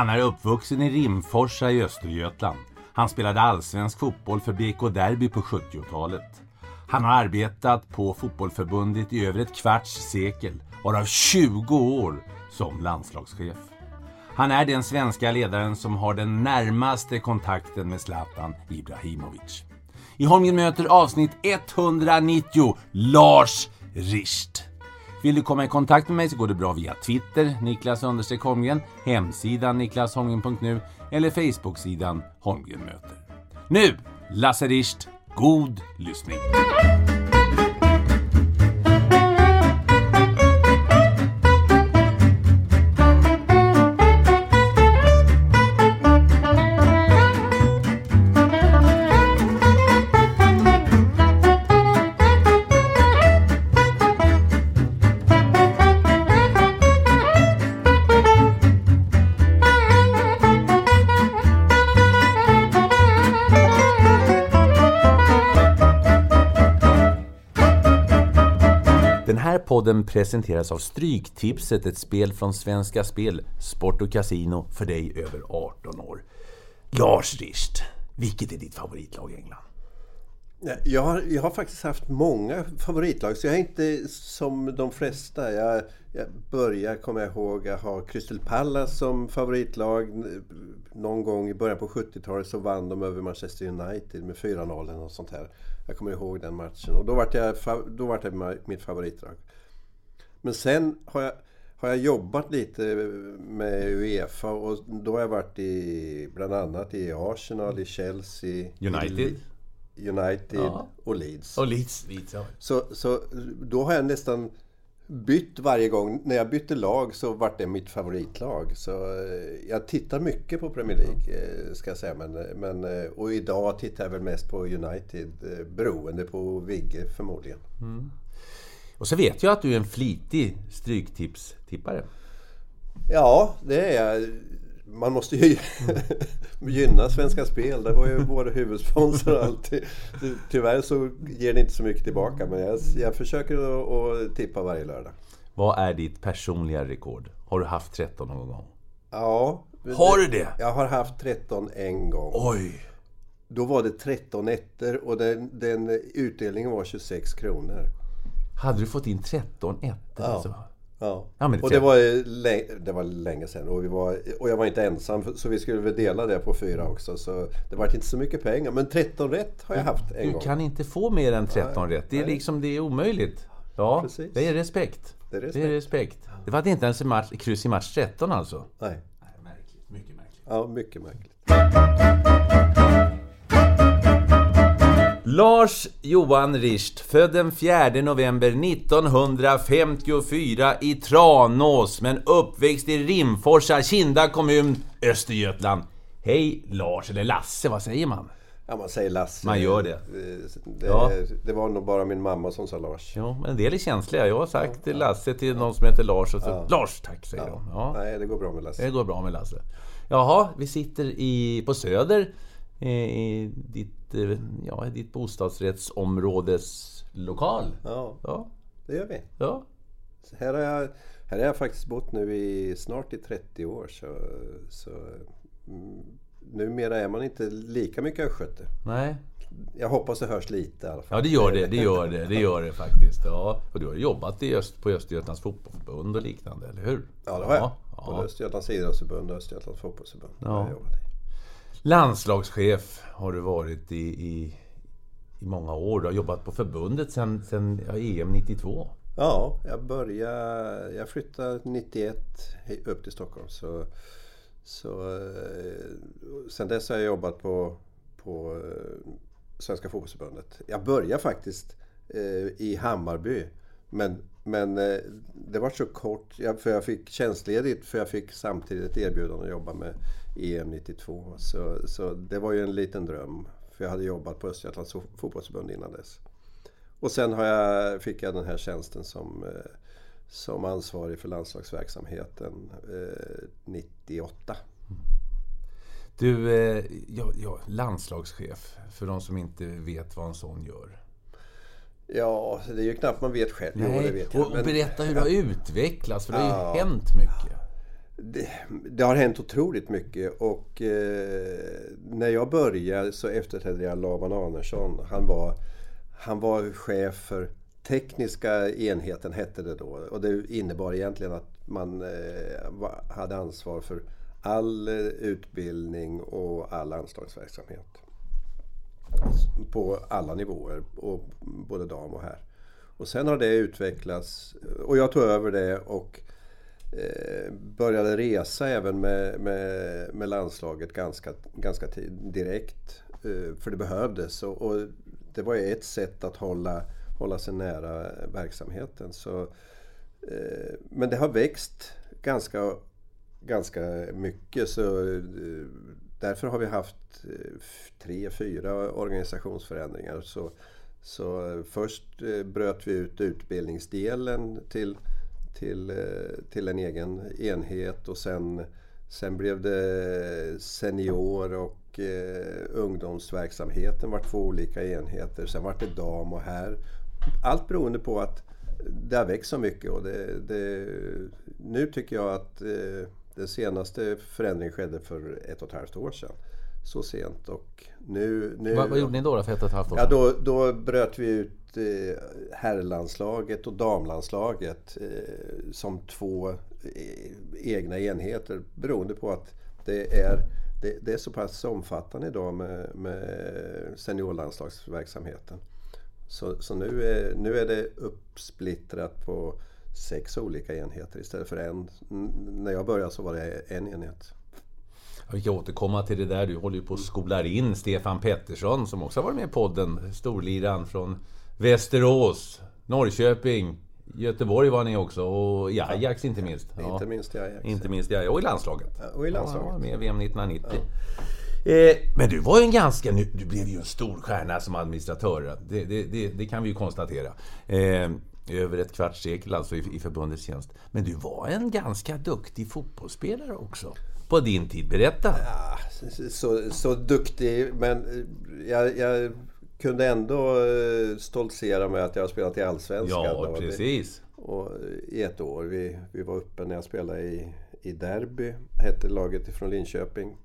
Han är uppvuxen i Rimforsa i Östergötland. Han spelade allsvensk fotboll för BK Derby på 70-talet. Han har arbetat på fotbollförbundet i över ett kvarts sekel, varav 20 år som landslagschef. Han är den svenska ledaren som har den närmaste kontakten med Zlatan Ibrahimovic. I Holmgren möter avsnitt 190 Lars Richt. Vill du komma i kontakt med mig så går det bra via Twitter, Niklas Holmgren, hemsidan niklasholmgren.nu eller Facebooksidan Holmgren möter. Nu, Lasse Richt, god lyssning! Podden presenteras av Stryktipset, ett spel från Svenska Spel, Sport och Casino för dig över 18 år. Lars Richt, vilket är ditt favoritlag i England? Jag har, jag har faktiskt haft många favoritlag, så jag är inte som de flesta. Jag, jag börjar, kommer jag ihåg, att har Crystal Palace som favoritlag. Någon gång i början på 70-talet så vann de över Manchester United med 4-0 och sånt här. Jag kommer ihåg den matchen och då var jag, då var det mitt favoritlag. Men sen har jag, har jag jobbat lite med Uefa och då har jag varit i bland annat i Arsenal, i Chelsea, United? I, United ja. och Leeds. Och Leeds, Leeds ja. så, så då har jag nästan bytt varje gång. När jag bytte lag så vart det mitt favoritlag. Så eh, jag tittar mycket på Premier League, eh, ska jag säga. Men, men, eh, och idag tittar jag väl mest på United, beroende på Vigge förmodligen. Mm. Och så vet jag att du är en flitig Stryktipstippare. Ja, det är jag man måste ju gynna Svenska Spel. Det var ju vår huvudsponsor alltid. Tyvärr så ger det inte så mycket tillbaka men jag, jag försöker att, tippa varje lördag. Vad är ditt personliga rekord? Har du haft 13 någon gång? Ja. Har du det? Jag har haft 13 en gång. Oj! Då var det 13 ettor och den, den utdelningen var 26 kronor. Hade du fått in 13 ettor? Ja. Alltså? Ja. ja det och det var, det var länge sedan och, vi var, och jag var inte ensam så vi skulle väl dela det på fyra också. Så det var inte så mycket pengar. Men 13 rätt har jag haft en du gång. Du kan inte få mer än 13 Nej. rätt. Det är liksom det är omöjligt. Ja, Precis. det är respekt. Det är respekt. Det, är respekt. det var inte ens en match, kryss i match 13 alltså? Nej. Nej märkligt. Mycket märkligt. Ja, mycket märkligt. Lars Johan Richt, född den 4 november 1954 i Tranås, men uppväxt i Rimforsa, Kinda kommun, Östergötland. Hej Lars, eller Lasse, vad säger man? Ja, man säger Lasse. Man gör det. Det, ja. det var nog bara min mamma som sa Lars. Ja, men en del är känsliga. Jag har sagt ja, Lasse till någon som heter Lars och så ja. Lars, tack, säger ja. de. Ja. Nej, det går bra med Lasse. Det går bra med Lasse. Jaha, vi sitter i, på Söder i ditt, eh, ja, ditt bostadsrättsområdes lokal. Ja, ja, det gör vi. Ja. Så här, har jag, här har jag faktiskt bott nu i snart i 30 år. Så, så mm, numera är man inte lika mycket östgöte. Nej. Jag hoppas det hörs lite i alla fall. Ja, det gör det. Det gör det, det, gör det faktiskt. Ja. Och du har jobbat i Öst, på Östergötlands fotbollsförbund och liknande, eller hur? Ja, det har jag. Ja. Både Östergötlands idrottsförbund och Östergötlands fotbollsförbund. Ja. Har jag jobbat i. Landslagschef har du varit i, i, i många år. Du har jobbat på förbundet sen, sen ja, EM 92. Ja, jag började... Jag flyttade 91 upp till Stockholm. Så, så, eh, sen dess har jag jobbat på, på eh, Svenska Fotbollförbundet. Jag började faktiskt eh, i Hammarby. Men, men det var så kort, för jag fick tjänstledigt för jag fick samtidigt erbjudande att jobba med EM 92. Så, så det var ju en liten dröm. För jag hade jobbat på Östergötlands fotbollsförbund innan dess. Och sen har jag, fick jag den här tjänsten som, eh, som ansvarig för landslagsverksamheten eh, 98. Du, eh, ja, ja, landslagschef, för de som inte vet vad en sån gör. Ja, det är ju knappt man vet själv. Nej, jo, vet jag. Och, men, berätta hur det har utvecklats, för det har ju hänt mycket det, det, har hänt otroligt mycket och eh, när jag började så efterträdde jag Laban Arnesson. Han var, han var chef för tekniska enheten hette det då och det innebar egentligen att man eh, hade ansvar för all eh, utbildning och all anslagsverksamhet. På alla nivåer, och både dam och herr. Och sen har det utvecklats och jag tog över det och Eh, började resa även med, med, med landslaget ganska, ganska tid, direkt. Eh, för det behövdes och, och, det var ju ett sätt att hålla, hålla sig nära verksamheten. Så, eh, men det har växt ganska, ganska mycket. Så, därför har vi haft tre, fyra organisationsförändringar. Så, så först bröt vi ut utbildningsdelen till, till, eh, till en egen enhet och sen, sen blev det senior och eh, ungdomsverksamheten var två olika enheter. Sen var det dam och här. Allt beroende på att det har växt så mycket och det, det, nu tycker jag att eh, den senaste förändringen skedde för ett och ett halvt år sedan så sent. Och nu, nu, vad, vad gjorde ni då, för ett och ett halvt år sedan? Ja, då, då bröt vi ut Eh, herrlandslaget och damlandslaget eh, som två eh, egna enheter beroende på att det är, det, det är så pass omfattande idag med, med seniorlandslagsverksamheten. Så, så nu, är, nu är det uppsplittrat på sex olika enheter istället för en. När jag började så var det en enhet. Vi kan återkomma till det där. Du håller ju på att skolar in Stefan Pettersson som också har varit med i podden. Storliran från Västerås, Norrköping, Göteborg var ni också och i Ajax inte minst. Ja. Inte minst i Ajax. Inte minst i Ajax. Och i landslaget. Ja, och i landslaget. Ja, med VM 1990. Ja. Eh, men du var ju en ganska... Du blev ju en stor stjärna som administratör. Det, det, det, det kan vi ju konstatera. Eh, över ett kvarts sekel alltså i, i förbundets tjänst. Men du var en ganska duktig fotbollsspelare också på din tid. Berätta! Ja, så, så duktig, men jag, jag kunde ändå eh, stoltsera med att jag har spelat i Allsvenskan. Ja, precis. Och, och I ett år. Vi, vi var uppe när jag spelade i, i Derby, hette laget ifrån Linköping.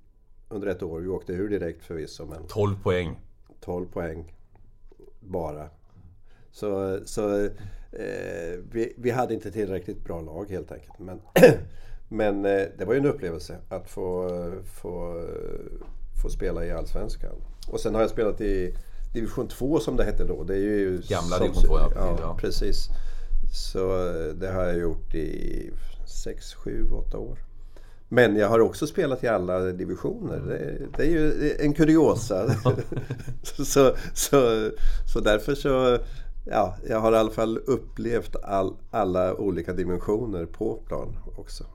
Under ett år. Vi åkte ur direkt förvisso. Men 12 poäng. 12 poäng. Bara. Så, så eh, vi, vi hade inte tillräckligt bra lag helt enkelt. Men Men eh, det var ju en upplevelse att få, få, få spela i Allsvenskan. Och sen har jag spelat i Division 2 som det hette då. Det är ju Gamla Division 2 ja. ja. Precis. Så eh, det har jag gjort i 6, 7, 8 år. Men jag har också spelat i alla divisioner. Det, det är ju en kuriosa. så, så, så därför så... Ja, jag har i alla fall upplevt all, alla olika dimensioner på plan också.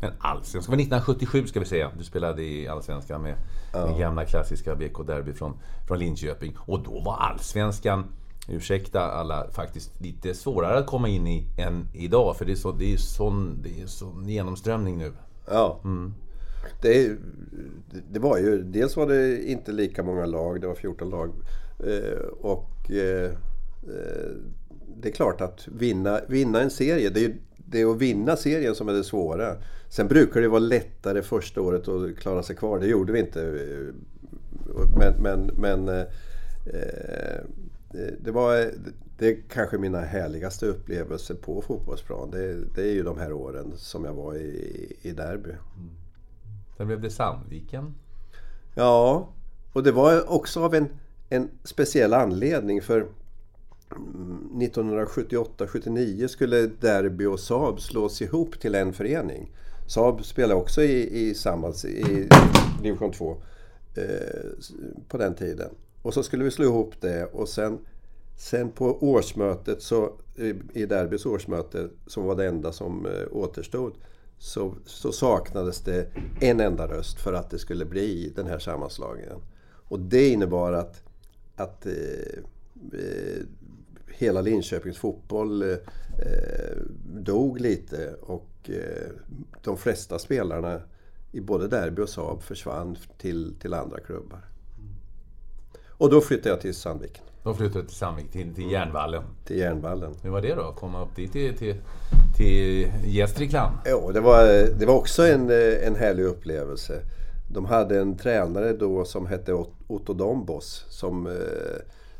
Men allsvenskan var 1977 ska vi säga. Du spelade i allsvenskan med, ja. gamla klassiska BK Derby från, från Linköping. Och då var allsvenskan, ursäkta alla, faktiskt lite svårare att komma in i än idag. För det är, så, det är, sån, det är sån genomströmning nu. Ja. Mm. Det, det, var ju, dels var det inte lika många lag, det var 14 lag. Eh, och eh, eh, det är klart att vinna, vinna en serie, det är, det är att vinna serien som är det svåra. Sen brukar det vara lättare första året att klara sig kvar. Det gjorde vi inte. Men, men, men eh, det var det är kanske mina härligaste upplevelser på fotbollsplan. Det, det är ju de här åren som jag var i, i Derby. Mm. Sen blev det Sandviken. Ja, och det var också av en, en speciell anledning. För 1978-79 skulle Derby och Saab slås ihop till en förening. Saab spelade också i, i samma i division 2 eh, på den tiden. Och så skulle vi slå ihop det och sen, sen på årsmötet, så, i Derbys årsmöte, som var det enda som eh, återstod, så, så, saknades det en enda röst för att det skulle bli den här sammanslagningen. Och det innebar att, att eh, eh hela Linköpings fotboll eh, dog lite och eh, de flesta spelarna i både Derby och Saab försvann till, till andra klubbar. Och då flyttade jag till Sandviken. Då flyttade du till Sandviken, till, till Järnvallen? Till Järnvallen. Hur var det då? Att komma upp dit till, till, till Gästrikland. Ja, det var, det var också en, en härlig upplevelse. De hade en tränare då som hette Otto Dombos som, eh,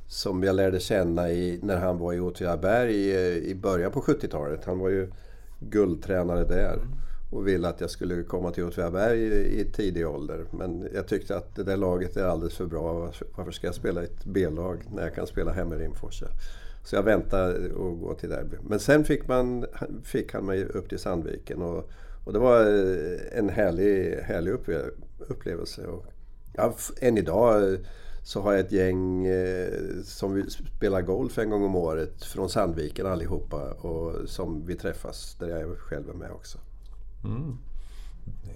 som jag lärde känna i, när han var i Åtvidaberg i, i början på 70-talet. Han var ju guldtränare där och ville att jag skulle komma till Åtvidaberg i, i tidig ålder. Men jag tyckte att det där laget är alldeles för bra. Varför ska jag spela i ett B-lag när jag kan spela hemma i Rimforsa? Så jag väntade och gå till Derby. Men sen fick, man, fick han mig upp till Sandviken. Och, och det var eh, en härlig, härlig upplevelse. Och, ja, än idag eh, så har jag ett gäng eh, som spelar golf en gång om året från Sandviken allihopa. Och som vi träffas, där jag själv är med också. Mm.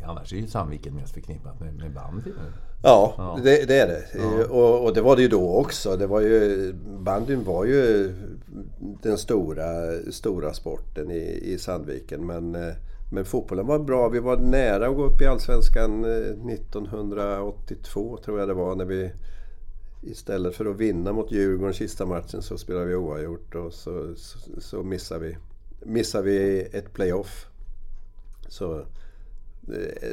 Annars är ju Sandviken mest förknippat med, med bandy. Ja, ja. Det, det, är det. Ja. Och, och, det var det ju då också. Det var ju, bandyn var ju den stora, stora sporten i, i Sandviken. Men, eh, men fotbollen var bra. Vi var nära att gå upp i Allsvenskan 1982 eh, tror jag det var. När vi istället för att vinna mot Djurgården sista matchen så spelade vi oavgjort och så, så, så missade, vi, missade vi ett playoff. Så eh,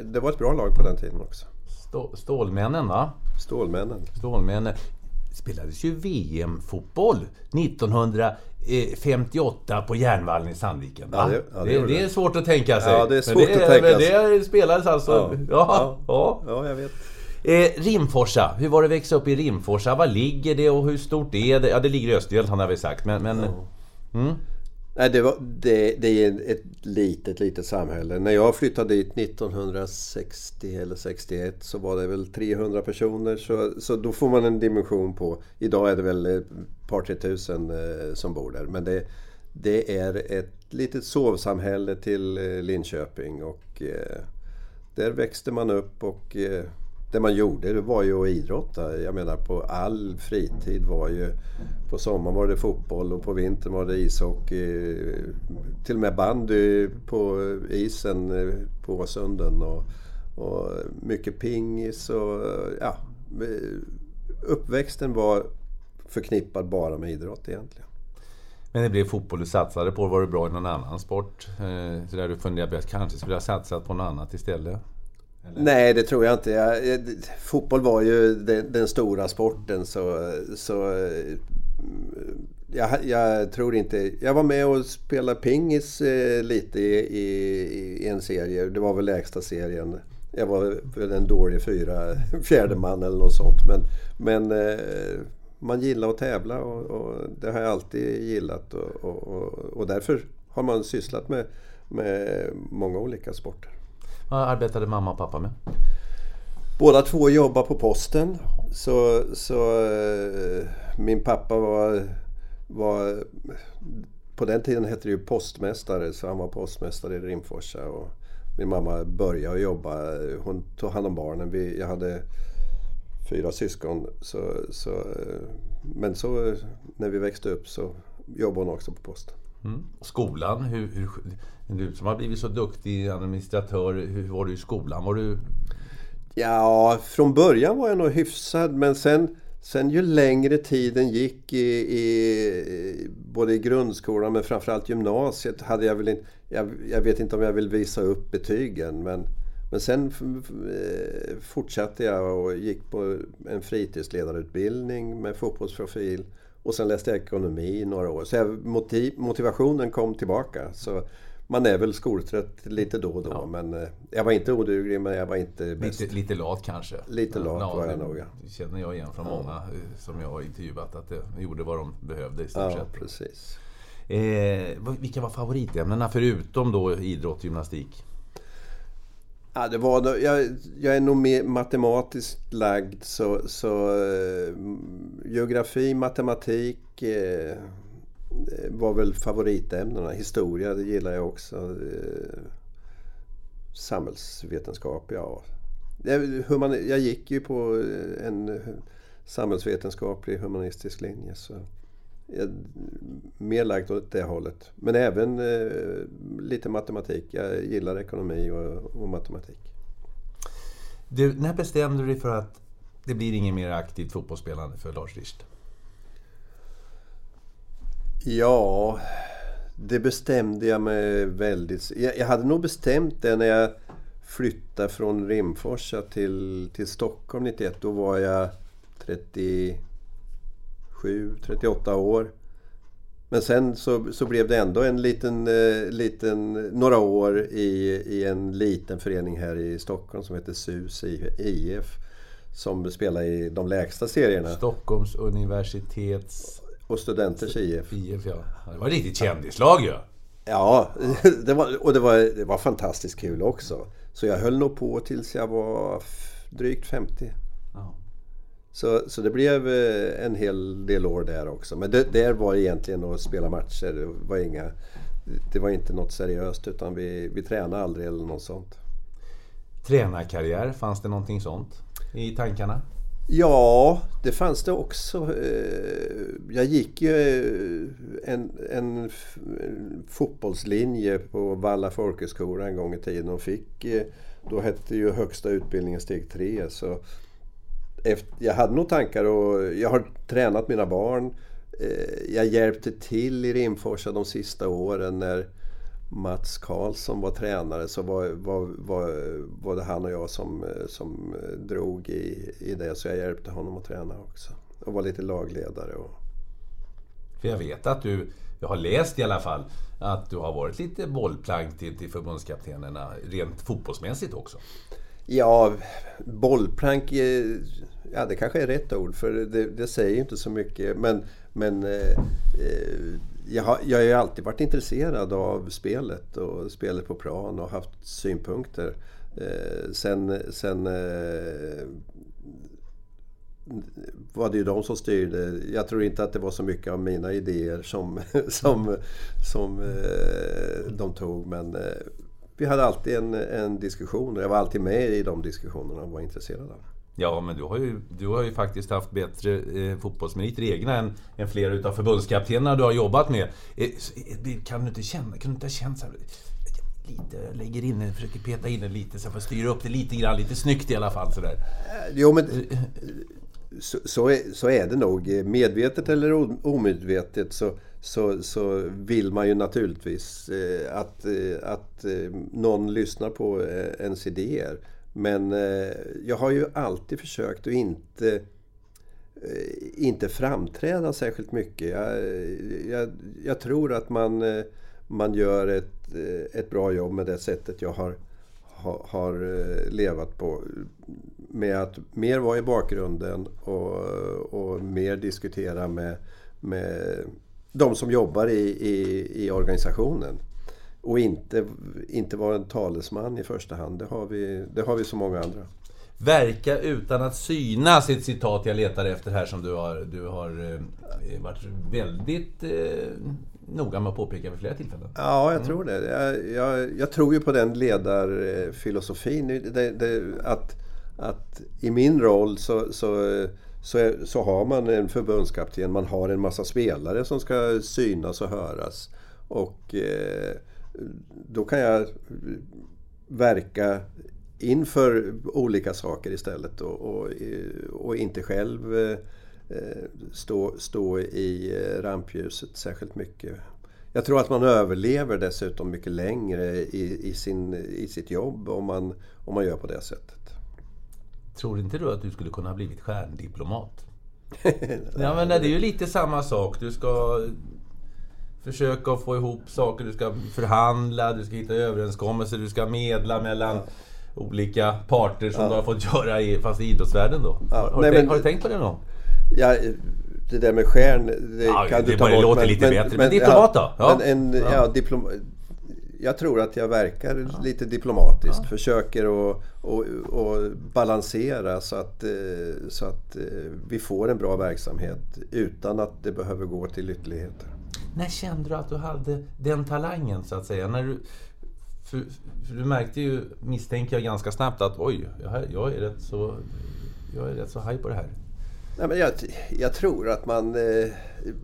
det var ett bra lag på den tiden också. Stålmännen va? Stålmännen. Stålmännen. Spelades ju VM-fotboll 1958 på Järnvallen i Sandviken. Ja, det, ja, det, det, det, är svårt att tänka sig. Ja, det är svårt att tänka sig. Det spelades alltså... Ja, ja, ja. ja jag vet. Eh, Rimforsa, hur var det att växa upp i Rimforsa? Var ligger det och hur stort är det? Ja, det ligger i Östergötland har vi sagt, men... men mm. Nej, det, var, det, det, är ett litet, litet samhälle. När jag flyttade dit 1960 eller 61 så var det väl 300 personer. Så, så då får man en dimension på... Idag är det väl ett par, tre tusen eh, som bor där. Men det, det är ett litet sovsamhälle till eh, Linköping och eh, där växte man upp och eh, det man gjorde det var ju att idrotta. Jag menar på all fritid var ju... På sommaren var det fotboll och på vintern var det ishockey. Till och med bandy på isen eh, på Åsunden. Och, och mycket pingis och ja... Uppväxten var förknippad bara med idrott egentligen. Men det blev fotboll du satsade på. Var du bra i någon annan sport? Eh, så där du funderade på att kanske skulle ha satsat på något annat istället? Eller? Nej, det tror jag inte. Jag, fotboll var ju den, den, stora sporten så... så eh, jag, jag, tror inte... Jag var med och spelade pingis eh, lite i, i, i, en serie. Det var väl lägsta serien. Jag var väl en dålig fyra, fjärde man eller något sånt. Men, men eh, man gillar att tävla och, och, det har jag alltid gillat. Och, och, och därför har man sysslat med, med många olika sporter. Vad arbetade mamma och pappa med? Båda två jobbar på posten. Så, så eh, min pappa var, var... På den tiden hette det ju postmästare, så han var postmästare i Rimforsa. Och min mamma började jobba. Hon tog hand om barnen. Vi, jag hade fyra syskon. Så, så, men så när vi växte upp så jobbade hon också på posten. Mm. Skolan, hur, hur, du som har blivit så duktig administratör, hur var du i skolan? Var du... Ja, från början var jag nog hyfsad men sen, sen ju längre tiden gick i, i både i grundskolan men framförallt gymnasiet hade jag väl inte... Jag, jag, vet inte om jag vill visa upp betygen men, men sen eh, fortsatte jag och gick på en fritidsledarutbildning med fotbollsprofil. Och sen läste jag ekonomi i några år. Så jag, motiv, motivationen kom tillbaka. Så man är väl skoltrött lite då och då. Ja. Men eh, jag var inte oduglig, men jag var inte bäst. Lite, lite lat kanske? Lite lat ja, var jag nog. Det känner jag igen från ja. många eh, som jag har intervjuat. Att de gjorde vad de behövde i stort sett. precis. Eh, vilka var favoritämnena förutom då idrott och gymnastik? Ja, det var, jag, jag är nog mer matematiskt lagd så, så eh, geografi, matematik eh, Eh, var väl favoritämnena. Historia, det gillar jag också. Eh, samhällsvetenskap, ja. Jag, gick ju på eh, en samhällsvetenskaplig humanistisk linje. Så jag, mer lagt åt det hållet. Men även eh, lite matematik. Jag gillar ekonomi och, och matematik. Du, när bestämde du dig för att det blir ingen mer aktivt fotbollsspelande för Lars Richt? Ja, det bestämde jag mig väldigt... Jag, jag hade nog bestämt det när jag flyttade från Rimforsa till, till Stockholm 91. Då var jag 37, 38 år. Men sen så, så blev det ändå en liten, eh, liten, några år i, i en liten förening här i Stockholm som heter SUS IF. Som spelar i de lägsta serierna. Stockholms universitets... Och Studenters IF. IF ja. Det var ett riktigt kändislag ju. Ja, det var, och det var, det var fantastiskt kul också. Så jag höll nog på tills jag var drygt 50. Ja. Så, så det blev eh, en hel del år där också. Men det där var egentligen att spela matcher. Det var, inga, det var inte något seriöst utan vi, vi tränade aldrig eller något sånt. Tränarkarriär, fanns det någonting sånt i tankarna? Ja, det fanns det också. Eh, jag gick ju eh, en, en eh, fotbollslinje på Valla folkhögskola en gång i tiden och fick, då hette ju högsta utbildningen steg 3. Så efter, jag hade nog tankar och jag har tränat mina barn. Jag hjälpte till i Rimforsa de sista åren när Mats Karlsson var tränare så var, var, var, var det han och jag som, som drog i, i det. Så jag hjälpte honom att träna också. Och var lite lagledare. Och... För jag vet att du, jag har läst i alla fall, att du har varit lite bollplank till, till förbundskaptenerna rent fotbollsmässigt också. Ja, bollplank, ja det kanske är rätt ord för det, det säger inte så mycket. Men, men eh, eh, jag, har, jag har ju alltid varit intresserad av spelet och spelet på plan och haft synpunkter. Eh, sen sen eh, var det ju de som styrde. Jag tror inte att det var så mycket av mina idéer som, som, som eh, de tog. Men eh, vi hade alltid en, en diskussion och jag var alltid med i de diskussionerna och var intresserad av Ja, men du har ju, du har ju faktiskt haft bättre eh, fotbollsmeriter egna än, än flera utav förbundskaptenerna du har jobbat med. Eh, eh kan du inte känna, kan du inte känna så här, lite, lägger in försöker peta in det lite så för att styra upp det lite grann, lite snyggt i alla fall sådär. Eh, jo, men så, så, är, så är det nog. Medvetet eller omedvetet så så, så vill man ju naturligtvis eh, att, att någon lyssnar på ens idéer. Men eh, jag har ju alltid försökt att inte, eh, inte framträda särskilt mycket. Jag, eh, jag, jag tror att man, man gör ett, ett bra jobb med det sättet jag har, har, har levat på. Med att mer vara i bakgrunden och, och mer diskutera med, med de som jobbar i, i, i organisationen. Och inte, inte vara en talesman i första hand. Det har vi, det har vi så många andra. Verka utan att synas, ett citat jag letar efter här som du har, du har eh, varit väldigt eh, noga med att påpeka vid flera tillfällen. Ja, jag tror det. Jag, jag, jag tror ju på den ledarfilosofin. Det, det, att, att I min roll så, så så, så har man en förbundskapten, man har en massa spelare som ska synas och höras. Och eh, då kan jag verka inför olika saker istället och, och, och inte själv eh, stå, stå i rampljuset särskilt mycket. Jag tror att man överlever dessutom mycket längre i, i, sin, i sitt jobb om man, om man gör på det sättet. Tror inte du att du skulle kunna ha blivit stjärndiplomat? ja, men det är ju lite samma sak. Du ska försöka få ihop saker, du ska förhandla, du ska hitta överenskommelser, du ska medla mellan ja. olika parter som ja. du har fått göra i, fast i idrottsvärlden då. Ja. Har, Nej, du tänkt, men, har, du tänkt, på det någon Ja, det där med stjärn, det kan det du ta bort. Det låter lite men, bättre. Men, men diplomat då? Ja. Men en, ja. diplom, jag tror att jag verkar lite diplomatiskt. Försöker att och, och balansera så att, eh, så att eh, vi får en bra verksamhet utan att det behöver gå till ytterligheter. När kände du att du hade den talangen så att säga? När du, för, för du märkte ju, misstänker jag ganska snabbt att oj, jag, jag är rätt så, jag är rätt så haj på det här. Nej, men jag, jag tror att man... Eh,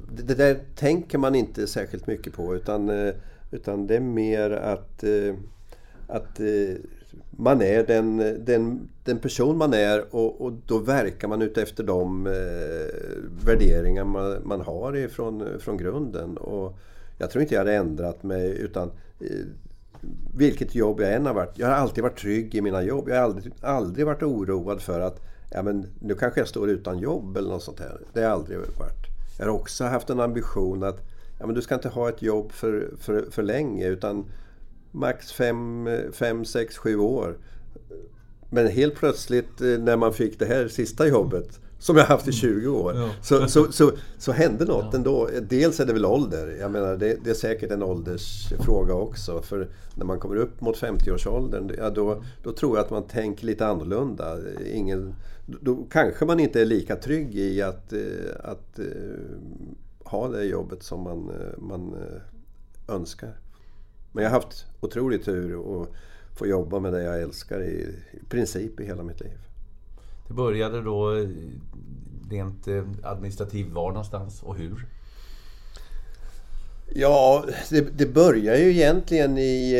det där tänker man inte särskilt mycket på utan eh, utan det är mer att, eh, att man är den, den, den person man är och, och då verkar man utefter de eh, värderingar man, man har ifrån, från grunden. Och jag tror inte jag hade ändrat mig utan eh, vilket jobb jag än har varit. Jag har alltid varit trygg i mina jobb. Jag har aldrig, aldrig varit oroad för att ja, men nu kanske jag står utan jobb eller något sånt här. Det har jag aldrig varit. Jag har också haft en ambition att ja, men du ska inte ha ett jobb för, för, för länge utan max 5, 6, 7 år. Men helt plötsligt eh, när man fick det här sista jobbet som jag haft i 20 år. Ja. Så, så, så, så hände något ja. ändå. Dels är det väl ålder. Jag menar det, det, är säkert en åldersfråga också. För när man kommer upp mot 50-årsåldern ja, då, då tror jag att man tänker lite annorlunda. Ingen, då kanske man inte är lika trygg i att, eh, att, eh, ha det jobbet som man, man önskar. Men jag har haft otrolig tur att få jobba med det jag älskar i, i princip i hela mitt liv. Det började då eh, rent eh, administrativt var någonstans och hur? Ja, det, det började ju egentligen i,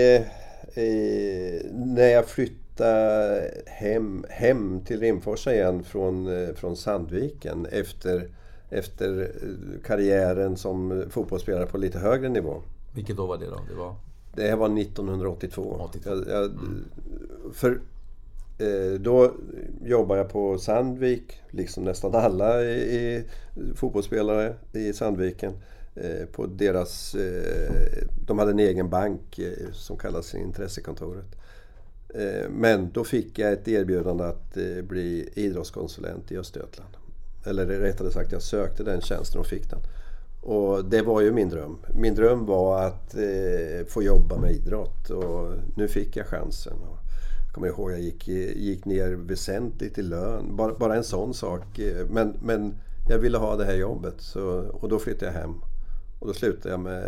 eh, i, när jag flyttade hem, hem till Rimforsa igen från, från Sandviken efter, efter karriären som fotbollsspelare på lite högre nivå. Vilket år var det då? Det var, det här var 1982. 82. Jag, jag, mm. För Eh, då jobbade jag på Sandvik, liksom nästan alla i, i fotbollsspelare i Sandviken. Eh, på deras, eh, de hade en egen bank som kallas Intressekontoret. Men då fick jag ett erbjudande att bli idrottskonsulent i Östergötland. Eller rättare sagt, jag sökte den tjänsten och fick den. Och det var ju min dröm. Min dröm var att eh, få jobba med idrott och nu fick jag chansen Jag kommer ihåg jag gick, gick ner väsentligt i lön. Bara, bara en sån sak. Eh, men, men jag ville ha det här jobbet så, och då flyttade jag hem. Och då slutade jag med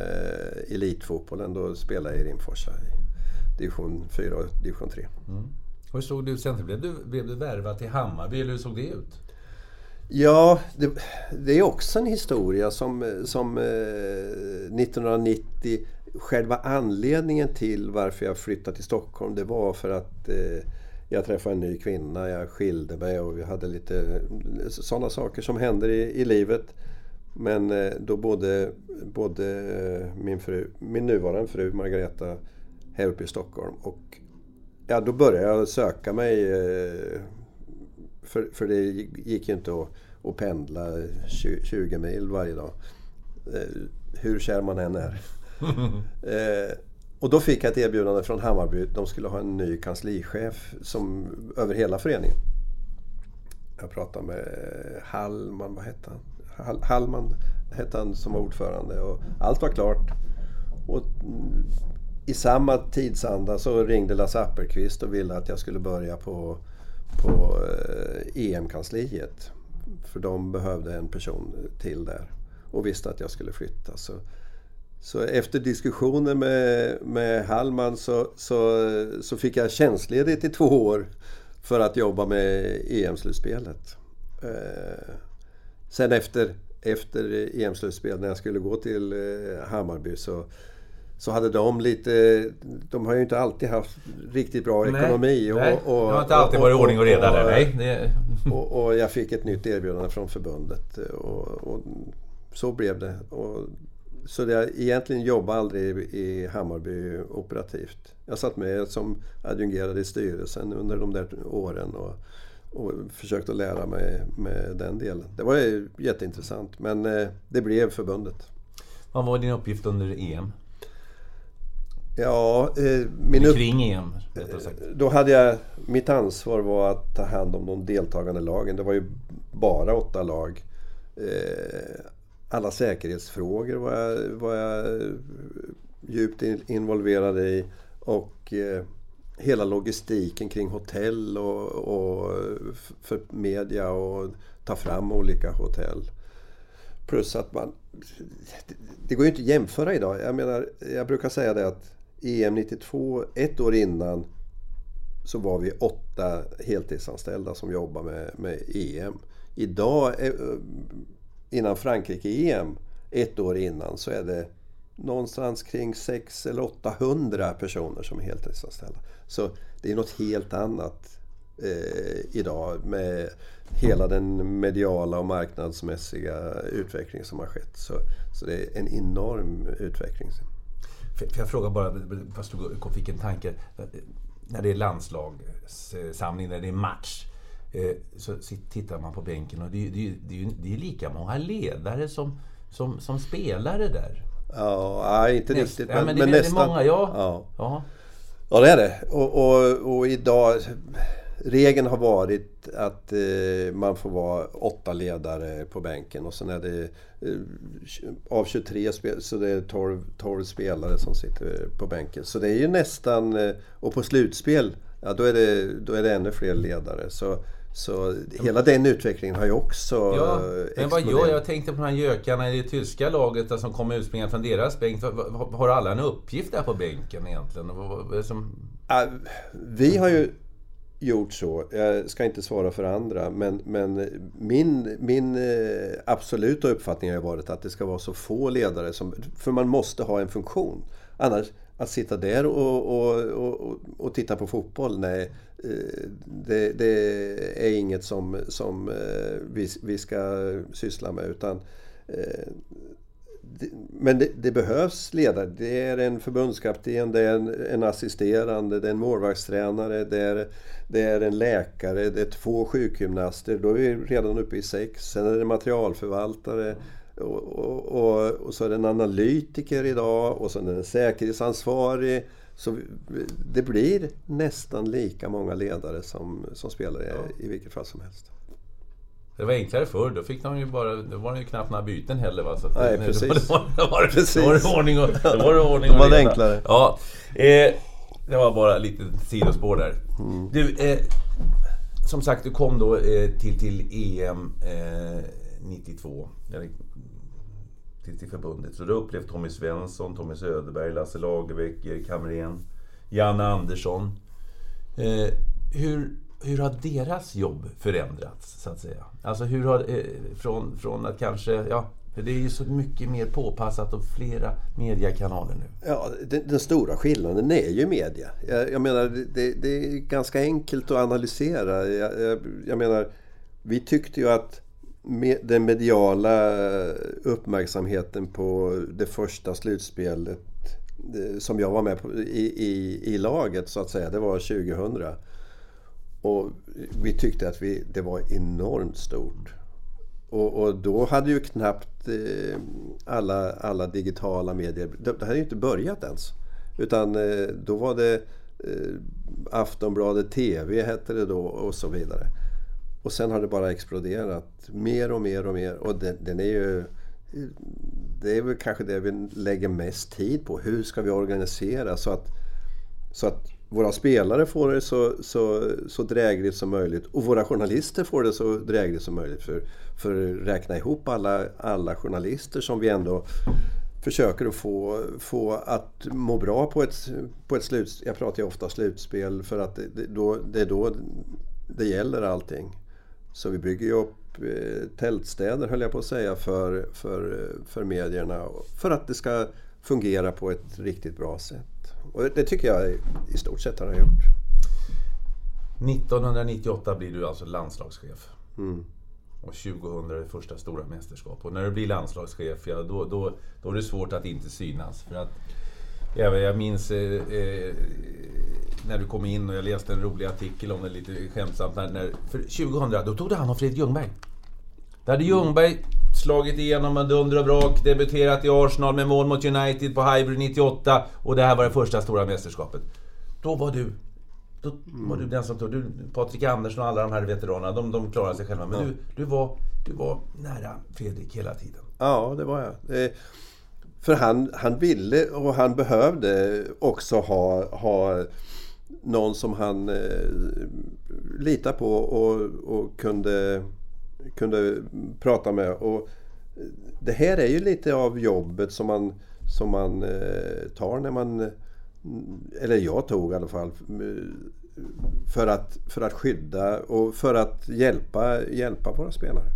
elitfotbollen. Då spelade jag i Rimforsa i division 4 och division 3. Mm. hur såg det ut sen? Blev du, blev du värvad till Hammarby eller hur såg det ut? Ja, det, det är också en historia som, som eh, 1990 själva anledningen till varför jag flyttade till Stockholm det var för att eh, jag träffade en ny kvinna, jag skilde mig och vi hade lite eh, sådana saker som händer i, i livet. Men eh, då bodde både eh, min, fru, min nuvarande fru Margareta här uppe i Stockholm och ja, då började jag söka mig eh, för, för det gick ju inte att, att pendla 20 mil varje dag. Eh, hur kär man än är. eh, och då fick jag ett erbjudande från Hammarby. De skulle ha en ny kanslichef som, över hela föreningen. Jag pratade med Hallman, vad hette han? Hallman hette han som var ordförande och allt var klart. Och I samma tidsanda så ringde Lasse Appelqvist och ville att jag skulle börja på, på eh, EM-kansliet. För de behövde en person till där och visste att jag skulle flytta. Så så efter diskussioner med, med Hallman så, så, så fick jag tjänstledigt i två år för att jobba med EM-slutspelet. Eh, sen efter, efter EM-slutspelet, när jag skulle gå till eh, Hammarby så, så hade de lite... De har ju inte alltid haft riktigt bra nej, ekonomi. Och, nej, och, det har inte alltid varit ordning och reda där. Nej. Och, och, jag fick ett nytt erbjudande från förbundet. Och, och så blev det. Och så jag egentligen jobbade aldrig i Hammarby operativt. Jag satt med som adjungerad i styrelsen under de där åren och, och försökte lära mig med den delen. Det var jätteintressant men eh, det blev förbundet. Vad var din uppgift under EM? Ja, eh, min upp... Kring EM, Då hade jag... Mitt ansvar var att ta hand om de deltagande lagen. Det var ju bara åtta lag. Eh, alla säkerhetsfrågor var jag, var jag djupt involverad i. Och eh, hela logistiken kring hotell och, och för media och ta fram olika hotell. Plus att man... Det går ju inte att jämföra idag. Jag menar, jag brukar säga det att EM 92, ett år innan, så var vi åtta heltidsanställda som jobbade med, med EM. Idag eh, innan Frankrike-EM, ett år innan, så är det någonstans kring 600 eller 800 personer som är heltidsanställda. Så det är något helt annat eh, idag med hela den mediala och marknadsmässiga utveckling som har skett. Så, så det är en enorm utveckling. Får jag fråga bara, fast du fick en tanke. När det är landslagssamling, när det är match. Eh, så tittar man på bänken och det, det, det, det är lika många ledare som, som, som spelare där. Ja, inte Näst, riktigt. Men, ja, men, det, men nästan. Det är många, ja. ja. ja. Ja, det är det. Och, och, och idag... Regeln har varit att eh, man får vara åtta ledare på bänken och sen är det eh, av 23 spel, så det är 12, 12 spelare som sitter på bänken. Så det är ju nästan... Eh, och på slutspel, ja då är det, då är det ännu fler ledare. Så så hela den utvecklingen har ju också Ja, men vad gör jag? tänkte på de här gökarna i det tyska laget som kommer utspringande från deras bänk. Har alla en uppgift där på bänken egentligen? Som... Vi har ju gjort så. Jag ska inte svara för andra. Men, men min, min eh, absoluta uppfattning har varit att det ska vara så få ledare som... För man måste ha en funktion. Annars, att sitta där och, och, och, och titta på fotboll, nej. Eh, det, det, är inget som, som eh, vi, vi ska syssla med. Utan, men det, det, behövs ledare. Det är en förbundskapten, det är en, en assisterande, det är en målvaktstränare, det är, det är en läkare, det är två sjukgymnaster. Då är vi redan uppe i sex. Sen är det materialförvaltare. Och, och, och, och så är det en analytiker idag och så är det en säkerhetsansvarig. Så det blir nästan lika många ledare som, som spelare ja. i vilket fall som helst. Det var enklare förr. Då fick de ju bara... Då var det ju knappt några byten heller. Va? Så Nej, precis. Då var, då var, precis. Då var det ordning och, då var det ordning och var det enklare. Ja. Eh, det var bara lite sidospår där. Mm. Du, eh, som sagt, du kom då eh, till, till EM 92. Eh, till, till förbundet. Så du har upplevt Tommy Svensson, Tommy Söderberg, Lasse Lagerbäck, Erik Hamrén, Janne Andersson. Eh, hur, hur har deras jobb förändrats, så att säga? Alltså hur har, eh, från, från att kanske, ja, för det är ju så mycket mer påpassat och flera mediekanaler nu. Ja, den, den stora skillnaden är ju media. Jag, jag menar, det, det, är ganska enkelt att analysera. Jag, jag, jag menar, vi tyckte ju att den mediala uppmärksamheten på det första slutspelet eh, som jag var med på i, i, i laget så att säga, det var 2000. Och vi tyckte att vi, det var enormt stort. Och, och då hade ju knappt eh, alla, alla digitala medier, det, det hade ju inte börjat ens. Utan eh, då var det eh, Aftonbladet TV hette det då och så vidare. Och sen har det bara exploderat mer och mer och mer. Och den, den, är ju... Det är väl kanske det vi lägger mest tid på. Hur ska vi organisera så att, så att våra spelare får det så, så, så drägligt som möjligt och våra journalister får det så drägligt som möjligt. För, för att räkna ihop alla, alla journalister som vi ändå försöker att få, få att må bra på ett, på ett slutspel. Jag pratar ju ofta slutspel för att det, då, det är då det gäller allting. Så vi bygger ju upp eh, tältstäder, höll jag på att säga, för, för, för medierna. För att det ska fungera på ett riktigt bra sätt. Och det tycker jag i stort sett har det gjort. 1998 blir du alltså landslagschef. Mm. Och 2000 är det första stora mästerskap. Och när du blir landslagschef, ja, då, då, då är det svårt att inte synas. För att, jag, jag minns eh, eh när du kom in och jag läste en rolig artikel om det lite skämtsamt. När, när, för 2000, då tog du hand om Fredrik Ljungberg. Där hade Ljungberg slagit igenom med dunder och brak, debuterat i Arsenal med mål mot United på Highbury 98 och det här var det första stora mästerskapet. Då var du då var du den som tog... Du, Patrik Andersson och alla de här veteranerna, de, de klarade sig själva. Men ja. du, du, var, du var nära Fredrik hela tiden. Ja, det var jag. Eh, för han, han ville och han behövde också ha, ha någon som han eh, litade på och, och, kunde, kunde prata med. Och det här är ju lite av jobbet som man, som man eh, tar när man... Eller jag tog i alla fall. För att, för att skydda och för att hjälpa, hjälpa våra spelare.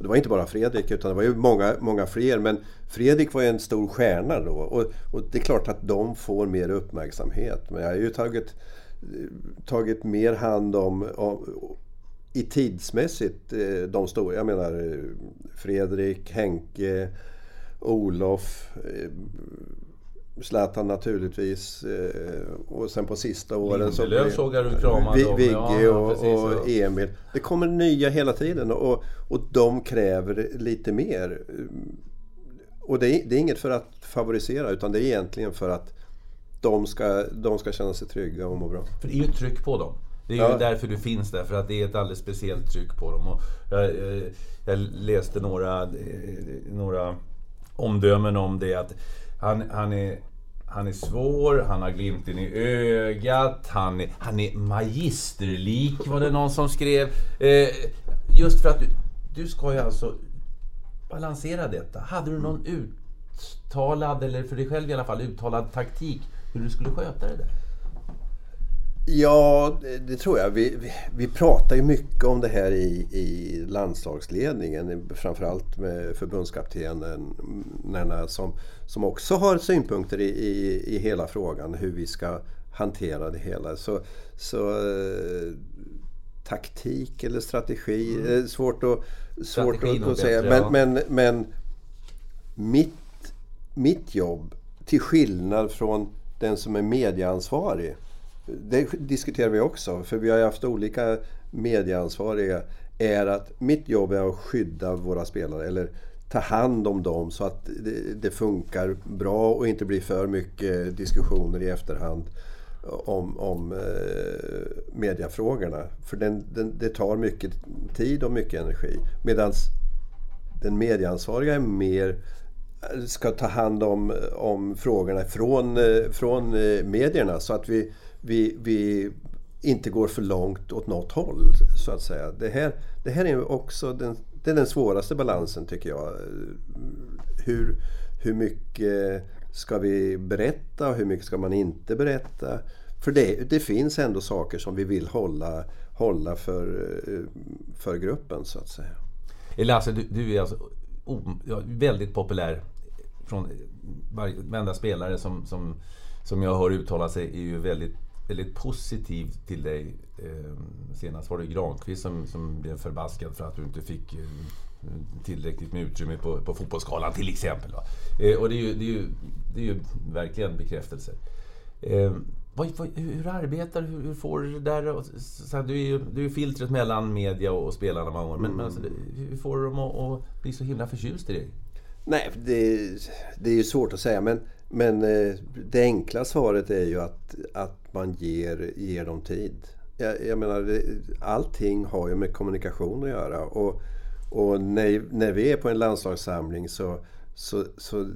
Och det var inte bara Fredrik utan det var ju många, många fler. Men Fredrik var ju en stor stjärna då. Och, och, det är klart att de får mer uppmärksamhet. Men jag har ju tagit, tagit mer hand om, om i tidsmässigt eh, de stora. Jag menar Fredrik, Henke, Olof, Zlatan naturligtvis. Och sen på sista åren Lindelöf så såg jag du kramade om. Vigge och, och Emil. Det kommer nya hela tiden och, och de kräver lite mer. Och det är, det är inget för att favorisera utan det är egentligen för att de ska, de ska känna sig trygga och må bra. För det är ju tryck på dem. Det är ju ja. därför du finns där, för att det är ett alldeles speciellt tryck på dem. Och jag, jag läste några, några omdömen om det. att han, han, är, han är svår, han har glimten i ögat, han är, han är magisterlik var det någon som skrev. Eh, just för att du, du ska ju alltså balansera detta. Hade du någon uttalad, eller för dig själv i alla fall, uttalad taktik hur du skulle sköta det där? Ja, det, tror jag. Vi, vi, vi, pratar ju mycket om det här i, i landslagsledningen. Framförallt med förbundskaptenen Nenna som, som också har synpunkter i, i, i hela frågan hur vi ska hantera det hela. Så, så eh, taktik eller strategi, mm. svårt att, svårt att, att säga. Bättre, men, ja. men, men mitt, mitt jobb, till skillnad från den som är medieansvarig. Det diskuterar vi också, för vi har ju haft olika medieansvariga. Är att mitt jobb är att skydda våra spelare, eller ta hand om dem så att det, funkar bra och inte blir för mycket diskussioner i efterhand om, om eh, mediafrågorna. För den, den, det tar mycket tid och mycket energi. Medan den medieansvariga är mer eh, ska ta hand om, om frågorna från, eh, från eh, medierna så att vi, vi, vi inte går för långt åt något håll. så att säga. Det här, det här är också den, det är den svåraste balansen tycker jag. Hur, hur mycket ska vi berätta och hur mycket ska man inte berätta? För det, det finns ändå saker som vi vill hålla, hålla för, för gruppen så att säga. Eh, Lasse, du, du är alltså väldigt populär från varenda spelare som, som, som jag hör uttala sig är ju väldigt, väldigt positiv till dig. Ehm, senast var det Granqvist som, som blev förbaskad för att du inte fick eh, tillräckligt med utrymme på, på fotbollsskalan till exempel. Va? Eh, och det är, ju, det, är ju, det är ju verkligen bekräftelser. Ehm, vad, vad, hur arbetar du? Hur, får du det där? Så, du är ju du är filtret mellan media och spelarna många år. Men, men alltså, hur får du dem att, att bli så himla förtjust i dig? Nej, det, det är ju svårt att säga. Men, men eh, det enkla svaret är ju att, att man ger, ger dem tid. Jag, jag menar, allting har ju med kommunikation att göra. Och, och när, när vi är på en landslagssamling så, så, så eh,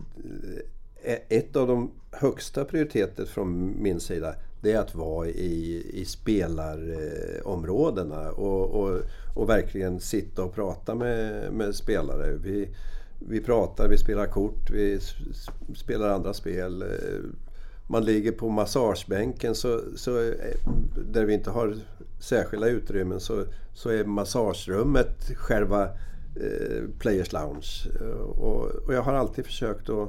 eh, ett av de högsta prioriteterna från min sida det är att vara i, i spelarområdena och, och, och verkligen sitta och prata med, med spelare. Vi, vi pratar, vi spelar kort, vi spelar andra spel. Eh, man ligger på massagebänken så, så, eh, där vi inte har särskilda utrymmen så, så är massagerummet själva eh, Players Lounge. Eh, och, och, jag har alltid försökt att,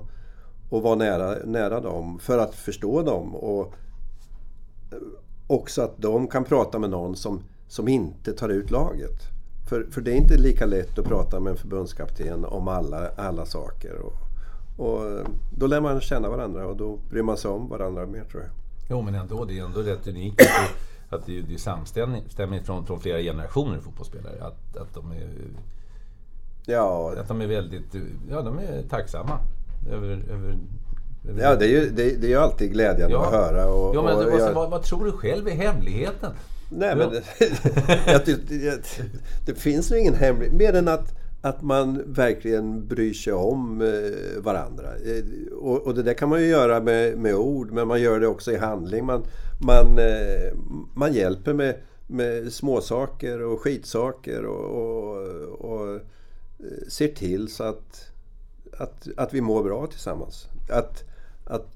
att vara nära, nära dem för att förstå dem. Och också att de kan prata med någon som, som inte tar ut laget. För, för det är inte lika lätt att prata med en förbundskapten om alla, alla saker. Och, och då lär man känna varandra och då bryr man sig om varandra mer tror jag. Jo men ändå, det är ändå rätt unikt att det, att det, det är samstämmigt från, från flera generationer fotbollsspelare. Att, att de är Ja. Att de är väldigt ja, de är tacksamma över, över Ja, det är ju, det, det är ju alltid glädjande ja. att höra. Och, ja, men och, jag... vad, vad, tror du själv är hemligheten? Nej, men det, det, det, finns nog ingen hemlighet. Mer än att, att man verkligen bryr sig om eh, varandra. Eh, och, och, det där kan man ju göra med, med ord, men man gör det också i handling. Man, man, eh, man hjälper med, med småsaker och skitsaker och, och, och ser till så att, att, att vi mår bra tillsammans. Att, att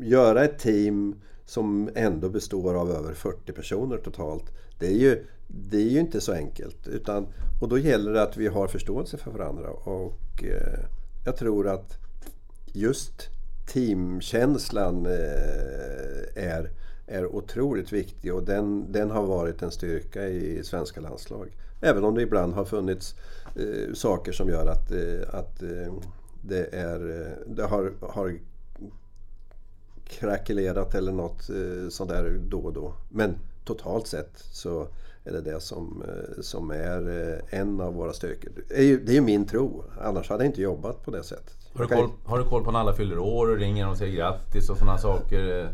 göra ett team som ändå består av över 40 personer totalt. Det är ju, det är ju inte så enkelt. Utan, och då gäller det att vi har förståelse för varandra. Och eh, jag tror att just teamkänslan eh, är, är otroligt viktig och den, den har varit en styrka i svenska landslag. Även om det ibland har funnits eh, saker som gör att, eh, att eh, det, är, eh, det har, har krackelerat eller något eh, sånt där då och då. Men totalt sett så är det det som, eh, som är eh, en av våra styrkor. Det är ju, det är min tro, annars hade jag inte jobbat på det sättet. Har du koll, har du koll på när alla fyller år och ringer och säger grattis och sådana saker?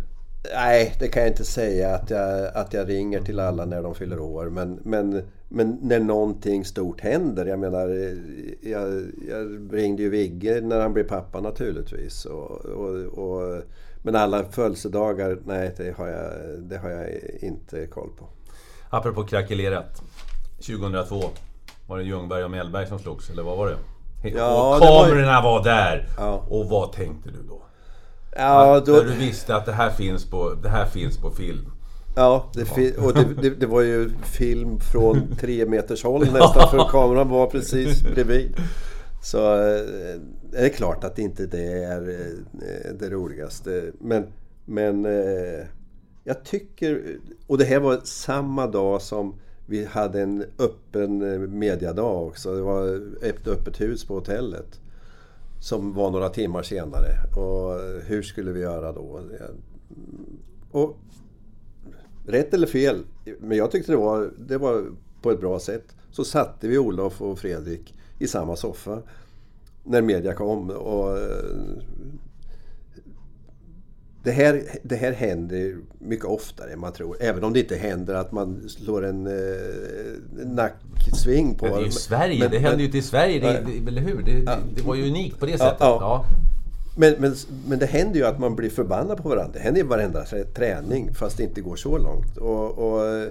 Nej, det kan jag inte säga att jag, att jag ringer till alla när de fyller år. Men, men, men när någonting stort händer. Jag menar, jag, jag ringde ju Vigge när han blev pappa naturligtvis. Och, och, och, men alla födelsedagar, nej det har, jag, det har jag inte koll på. Apropå krackelerat. 2002 var det Ljungberg och Mellberg som slogs, eller vad var det? Ja, och kamerorna var, var där! Ja. Och vad tänkte du då? Ja, då... När du visste att det här finns på, det här finns på film. Ja, det, och det, det, det, var ju film från tre meters håll nästan för kameran var precis bredvid. Så eh, det är klart att inte det är eh, det roligaste. Men, men eh, jag tycker, och det här var samma dag som vi hade en öppen eh, mediadag också. Det var ett öppet hus på hotellet. Som var några timmar senare. Och hur skulle vi göra då? Och rätt eller fel, men jag tyckte det var, det var på ett bra sätt. Så satte vi Olof och Fredrik i samma soffa när media kom. Och det här, det här händer mycket oftare än man tror. Även om det inte händer att man slår en eh, nacksving på... Men det är ju Sverige, men, det händer ju inte i Sverige, det, det, eller hur? Det, ja. det, var ju unikt på det sättet. Ja, ja. Men, men, men det händer ju att man blir förbannad på varandra. Det händer ju varenda träning fast det inte går så långt. Och, och,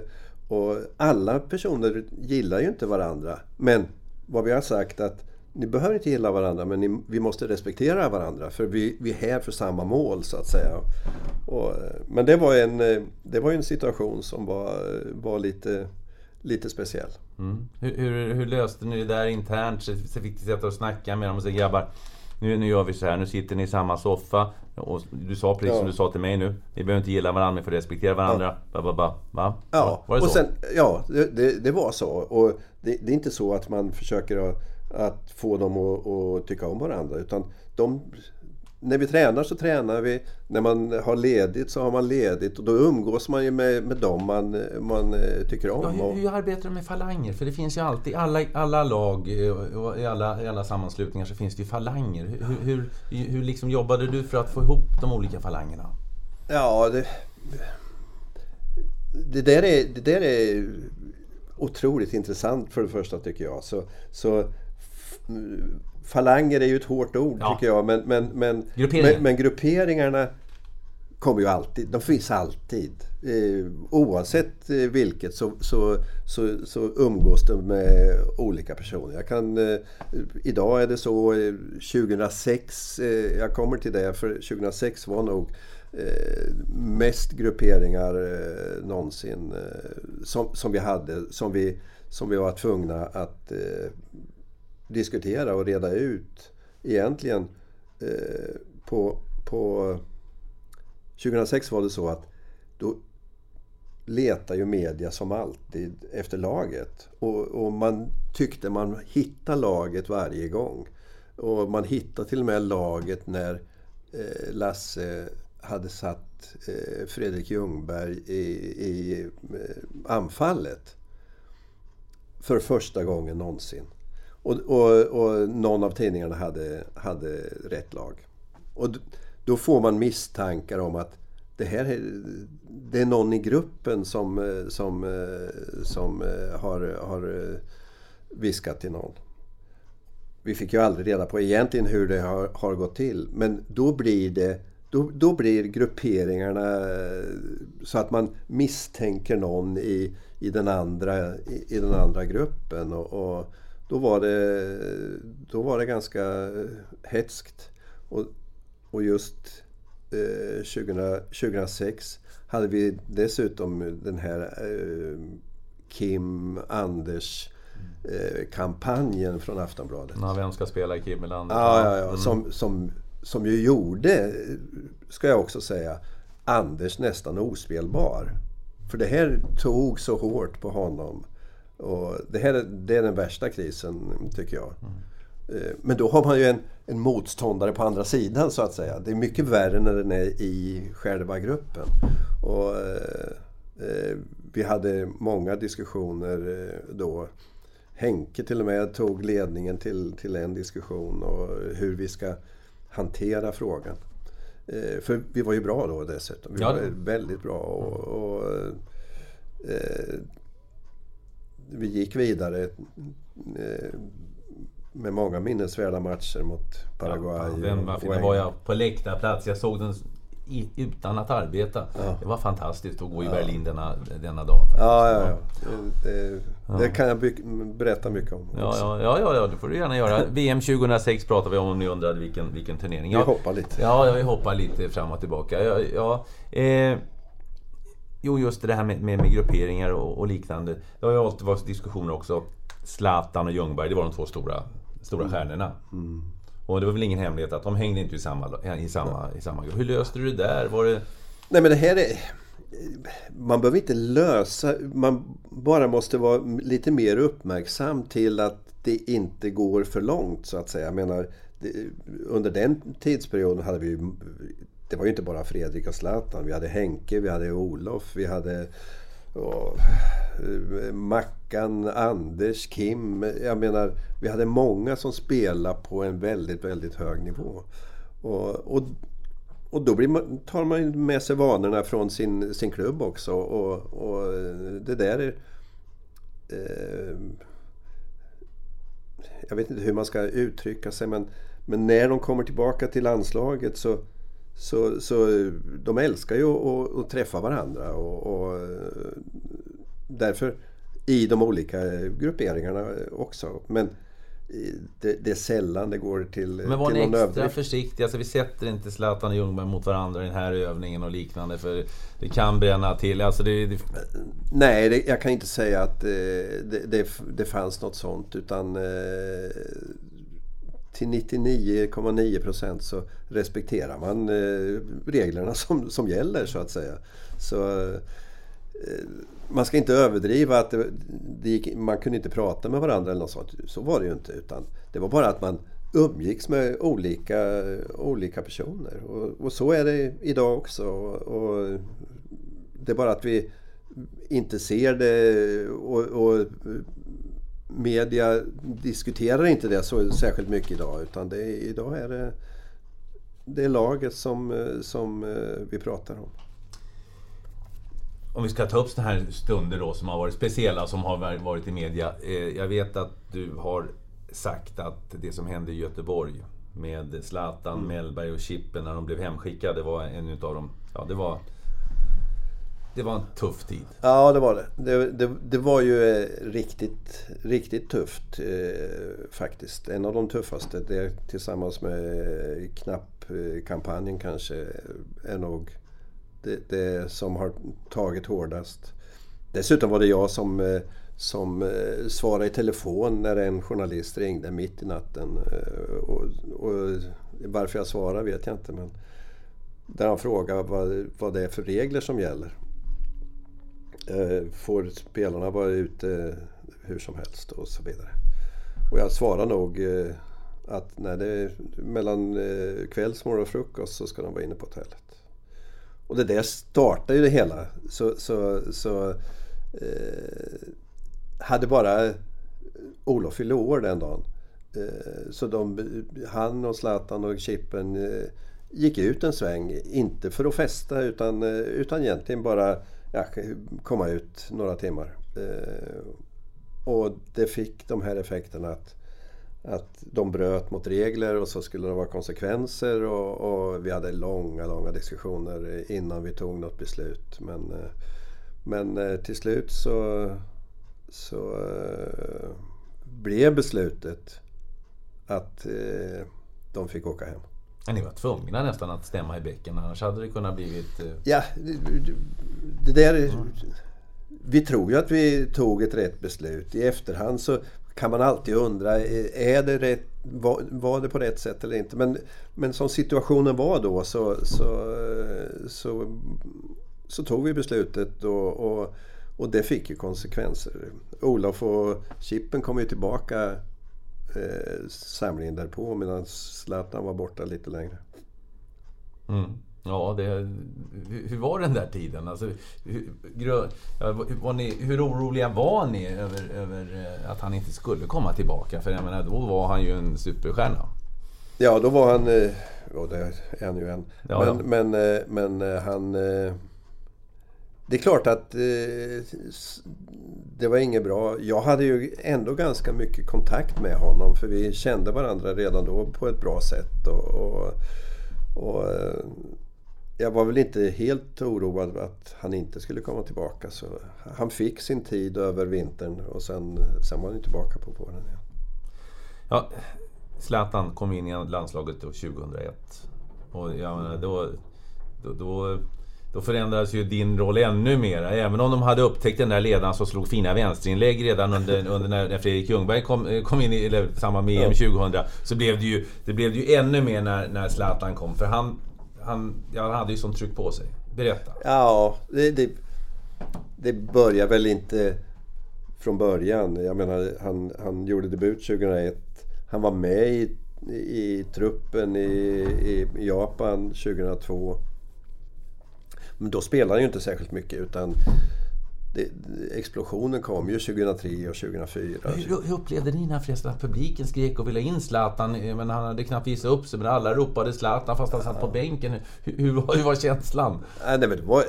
och alla personer gillar ju inte varandra. Men vad vi har sagt att ni behöver inte gilla varandra men ni, vi måste respektera varandra för vi, vi är här för samma mål så att säga. Och, men det var, en, det var en situation som var, var lite, lite speciell. Mm. Hur, hur, hur, löste ni det där internt? Så fick ni sätta och snacka med dem och säga grabbar nu, nu gör vi så här, nu sitter ni i samma soffa. Och du sa precis ja. som du sa till mig nu. Ni behöver inte gilla varandra, ni får respektera varandra. Ja. Ba, ba, ba. Ja, var det så? Och sen, ja det, det, det, var så. Och det, det, är inte så att man försöker att att få dem att, att tycka om varandra. Utan de, när vi tränar så tränar vi. När man har ledigt så har man ledigt. Och då umgås man ju med, med dem man, man eh, tycker om. Ja, hur, hur arbetar du med falanger? För det finns ju alltid, i alla, alla lag eh, och i alla, i alla sammanslutningar så finns det ju falanger. Hur, hur, hur liksom jobbade du för att få ihop de olika falangerna? Ja, det, det, där, är, det där är otroligt intressant för det första tycker jag. Så, så falanger är ju ett hårt ord ja. tycker jag. Men, men, men, men, men, grupperingarna kommer ju alltid. De finns alltid. Eh, oavsett eh, vilket så, så, så, så umgås de med olika personer. Jag kan, eh, idag är det så, 2006, eh, eh, jag kommer till det, för 2006 var nog eh, mest grupperingar eh, någonsin som, som vi hade, som vi, som vi var tvungna att diskutera och reda ut egentligen eh, på, på 2006 var det så att då letar ju media som alltid efter laget. Och, och, man tyckte man hittade laget varje gång. Och man hittade till och med laget när eh, Lasse hade satt eh, Fredrik Ljungberg i, i eh, anfallet. För första gången någonsin. Och, och, och någon av tidningarna hade, hade rätt lag. Och då får man misstankar om att det här är, det är någon i gruppen som, som, som eh, har, har eh, viskat till någon. Vi fick ju aldrig reda på egentligen hur det har, har gått till. Men då blir det då, då blir grupperingarna eh, så att man misstänker någon i, i, den, andra, i, i den andra gruppen. och, och då var det, då var det ganska hetskt. Och, och just eh, 2000, 2006 hade vi dessutom den här eh, Kim Anders eh, kampanjen från Aftonbladet. Ja, vem ska spela Kim eller Anders? Ja, ja, ja. Mm. Som, som, som ju gjorde, ska jag också säga, Anders nästan ospelbar. För det här tog så hårt på honom. Och det här det är den värsta krisen, tycker jag. Mm. Men då har man ju en, en motståndare på andra sidan, så att säga. Det är mycket värre när den är i själva gruppen. Och, eh, vi hade många diskussioner eh, då. Henke till och med tog ledningen till, till en diskussion och hur vi ska hantera frågan. Eh, för vi var ju bra då dessutom. Vi ja. var väldigt bra. Och, och eh, vi gick vidare eh, med många minnesvärda matcher mot Paraguay. Ja, den var, var jag på läktarplats. Jag såg den i, utan att arbeta. Ja. Det var fantastiskt att gå i Berlin denna, denna dag. Ja, ja, ja. Det, det kan jag by- berätta mycket om. Ja, ja, ja, ja, det får du gärna göra. VM 2006 pratar vi om om ni undrade vilken, vilken turnering. Vi hoppar lite. Ja, ja, vi hoppar lite fram och tillbaka. Ja, ja, eh, jo, just det här med, med, med grupperingar och, och, liknande. Det har ju alltid varit diskussioner också. Zlatan och Ljungberg, det var de två stora, stora mm. stjärnorna. Mm. Och det var väl ingen hemlighet att de hängde inte i samma, i samma, i samma grupp. Hur löste du det där? Var det... Nej men det här är... Man behöver inte lösa... Man bara måste vara lite mer uppmärksam till att det inte går för långt så att säga. Jag menar, under den tidsperioden hade vi det var ju inte bara Fredrik och Zlatan. Vi hade Henke, vi hade Olof, vi hade och, Mackan, Anders, Kim. Jag menar, vi hade många som spelade på en väldigt, väldigt hög nivå. Och, och, och då man, tar man med sig vanorna från sin, sin klubb också. Och, och det där är... Eh, jag vet inte hur man ska uttrycka sig men, men när de kommer tillbaka till landslaget så så, så de älskar ju att, träffa varandra och, och, därför i de olika grupperingarna också. Men det, det är sällan det går till Men var ni extra överdrift. försiktiga? Alltså vi sätter inte Zlatan och Ljungberg mot varandra i den här övningen och liknande för det kan bränna till. Alltså det, det... Nej, det, jag kan inte säga att eh, det, det, fanns något sånt utan eh, till 99,9 procent så respekterar man eh, reglerna som, som gäller så att säga. Så eh, man ska inte överdriva att det, det gick, man kunde inte prata med varandra eller något sånt. Så var det ju inte. Utan det var bara att man umgicks med olika, olika personer. Och, och så är det idag också. Och, och, det är bara att vi inte ser det och, och media diskuterar inte det så särskilt mycket idag. Utan det, idag är det, det är laget som, som eh, vi pratar om. Om vi ska ta upp sådana här stunder då som har varit speciella, som har varit i media. Eh, jag vet att du har sagt att det som hände i Göteborg med Zlatan, mm. Mellberg och Chippen när de blev hemskickade var en utav dem. Ja, det var det var en tuff tid. Ja, det var det. Det, det, det var ju eh, riktigt, riktigt tufft eh, faktiskt. En av de tuffaste. Det, tillsammans med eh, knappkampanjen eh, kanske är nog det, det, som har tagit hårdast. Dessutom var det jag som, som svarade i telefon när en journalist ringde mitt i natten. Och, och varför jag svarade vet jag inte. Men där han frågade vad, vad det är för regler som gäller. Eh, får spelarna vara ute eh, hur som helst och så vidare. Och jag svarar nog eh, att när det är mellan kvällsmål och frukost så ska de vara inne på hotellet. Och det där startar ju det hela. Så, så, så eh, hade bara Olof fyllde år den dagen. Eh, så de, han och Zlatan och Chippen eh, gick ut en sväng. Inte för att festa utan, utan egentligen bara ja, komma ut några timmar. Eh, och det fick de här effekterna att, att de bröt mot regler och så skulle det vara konsekvenser och, och vi hade långa, långa diskussioner innan vi tog något beslut. Men, eh, men eh, till slut så, så eh, blev beslutet att eh, de fick åka hem. Ni var tvungna nästan att stämma i bäcken annars hade det kunnat blivit... Eh, ja, det där... Mm. Vi tror ju att vi tog ett rätt beslut. I efterhand så kan man alltid undra, är det rätt, var, var det på rätt sätt eller inte? Men, men som situationen var då så, så, så, så tog vi beslutet och, och, och det fick ju konsekvenser. Olof och Chippen kom ju tillbaka eh, samlingen därpå medan Zlatan var borta lite längre. Mm. Ja, det, hur, hur var den där tiden? Alltså, hur, var ni, hur oroliga var ni över, över eh, att han inte skulle komma tillbaka? För jag menar, då var han ju en superstjärna. Ja, då var han... Eh, ja, det är han ju än. Ja, men, men, eh, men han... Det är klart att eh, det var inget bra. Jag hade ju ändå ganska mycket kontakt med honom för vi kände varandra redan då på ett bra sätt. Och, och, och eh, jag var väl inte helt oroad att han inte skulle komma tillbaka. Så han fick sin tid över vintern och sen, sen var han tillbaka på våren. igen. Ja, Zlatan kom in i landslaget 2001. Och jag menar, då, då, då, då förändrades ju din roll ännu mer. Även om de hade upptäckt den där ledaren som slog fina vänsterinlägg redan under, under när Fredrik Ljungberg kom, kom in i eller, samband med EM 2000. Så blev det ju, det blev det ju ännu mer när, när Zlatan kom. För han han, ja, han hade ju sånt tryck på sig. Berätta. Ja, det, det, det börjar väl inte från början. Jag menar, han, han gjorde debut 2001. Han var med i, i truppen i, i Japan 2002. Men då spelade han ju inte särskilt mycket utan det, explosionen kom ju 2003 och 2004. Hur, hur upplevde ni när förresten publiken skrek och ville in Zlatan? Men han hade knappt visat upp sig, men alla ropade Zlatan fast han satt på bänken. Hur, hur, var, hur var känslan? Nej, det var,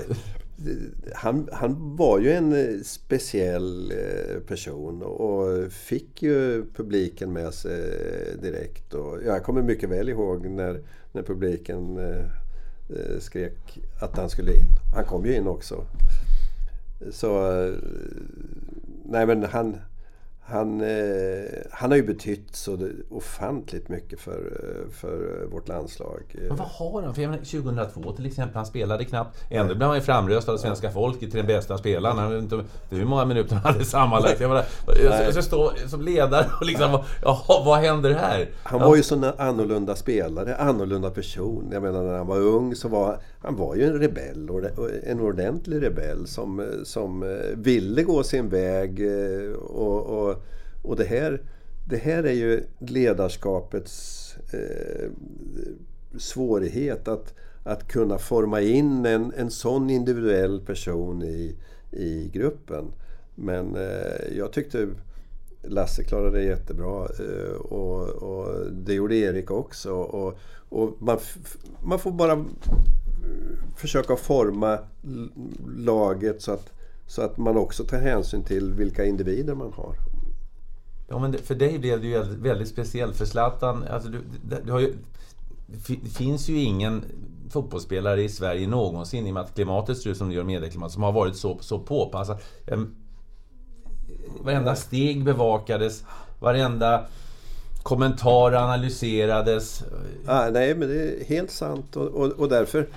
han, han var ju en eh, speciell eh, person och fick ju publiken med sig direkt. Och jag kommer mycket väl ihåg när, när publiken eh, Eh, skrek att han skulle in. Han kom ju in också. Så... Eh, nej men han... Han, eh, han har ju betytt så ofantligt mycket för, eh, för vårt landslag. Men vad har han? För menar, 2002 till exempel, han spelade knappt. Ändå blev han ju framröstad av svenska folket till den bästa spelaren. Han inte hur många minuter han hade sammanlagt. Jag, menar, jag ska stå som ledare och liksom, jaha, vad händer här? Han var ju så annorlunda spelare, annorlunda person. Jag menar när han var ung så var han var ju en rebell, en ordentlig rebell som, som eh, ville gå sin väg. Eh, och, och, och det, här, det här är ju ledarskapets eh, svårighet. Att, att kunna forma in en, en sån individuell person i, i gruppen. Men eh, jag tyckte Lasse klarade det jättebra eh, och, och, det gjorde Erik också. Och, och man, man får bara försöka forma laget så att, så att man också tar hänsyn till vilka individer man har. Ja, men för dig blev det ju väldigt speciellt. För Zlatan, alltså du, du har ju, det finns ju ingen fotbollsspelare i Sverige någonsin, i och med att klimatet ser ut som det gör medieklimat, som har varit så, så påpassat. Ehm, varenda steg bevakades, varenda kommentar analyserades. Ah, nej, men det är helt sant och, och, och därför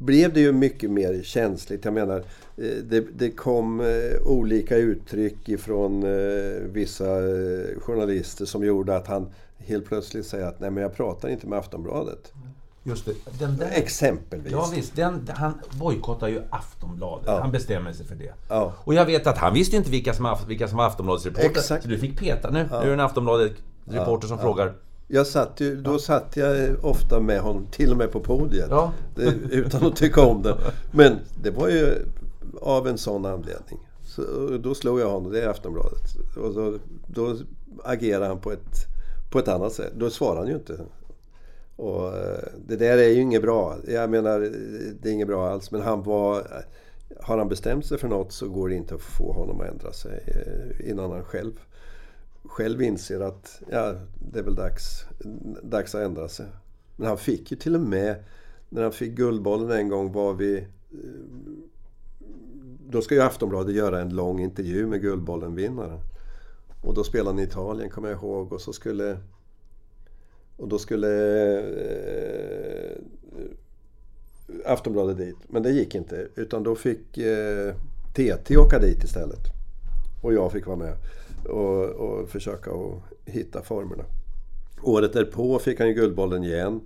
blev det ju mycket mer känsligt. Jag menar, eh, det, det kom eh, olika uttryck ifrån eh, vissa journalister som gjorde att han helt plötsligt säger att nej men jag pratar inte med Aftonbladet. Just det. Den där, Exempelvis. Ja, visst, den, han bojkottar ju Aftonbladet. Ja. Han bestämmer sig för det. Ja. Och jag vet att han visste inte vilka som, vilka som var Aftonbladets reporter. Så du fick peta. Nu, ja. nu är det en Aftonbladet-reporter som frågar jag satt ju, då satt jag ofta med honom, till och med på podiet. Ja. Det, utan att tycka om det. Men det var ju av en sån anledning. Så, då slog jag honom, det är Aftonbladet. Och då, då agerade han på ett, på ett annat sätt. Då svarade han ju inte. Och eh, det där är ju inget bra. Jag menar, det är inget bra alls. Men han var... Har han bestämt sig för något så går det inte att få honom att ändra sig eh, innan han själv själv inser att ja, det är väl dags, dags att ändra sig. Men han fick ju till och med, när han fick Guldbollen en gång var vi... Eh, då ska ju Aftonbladet göra en lång intervju med Guldbollen-vinnaren. Och då spelade han i Italien, kommer jag ihåg. Och så skulle... Och då skulle eh, Aftonbladet dit. Men det gick inte. Utan då fick eh, TT åka dit istället. Och jag fick vara med och, och försöka att hitta formerna. Året därpå fick han ju Guldbollen igen.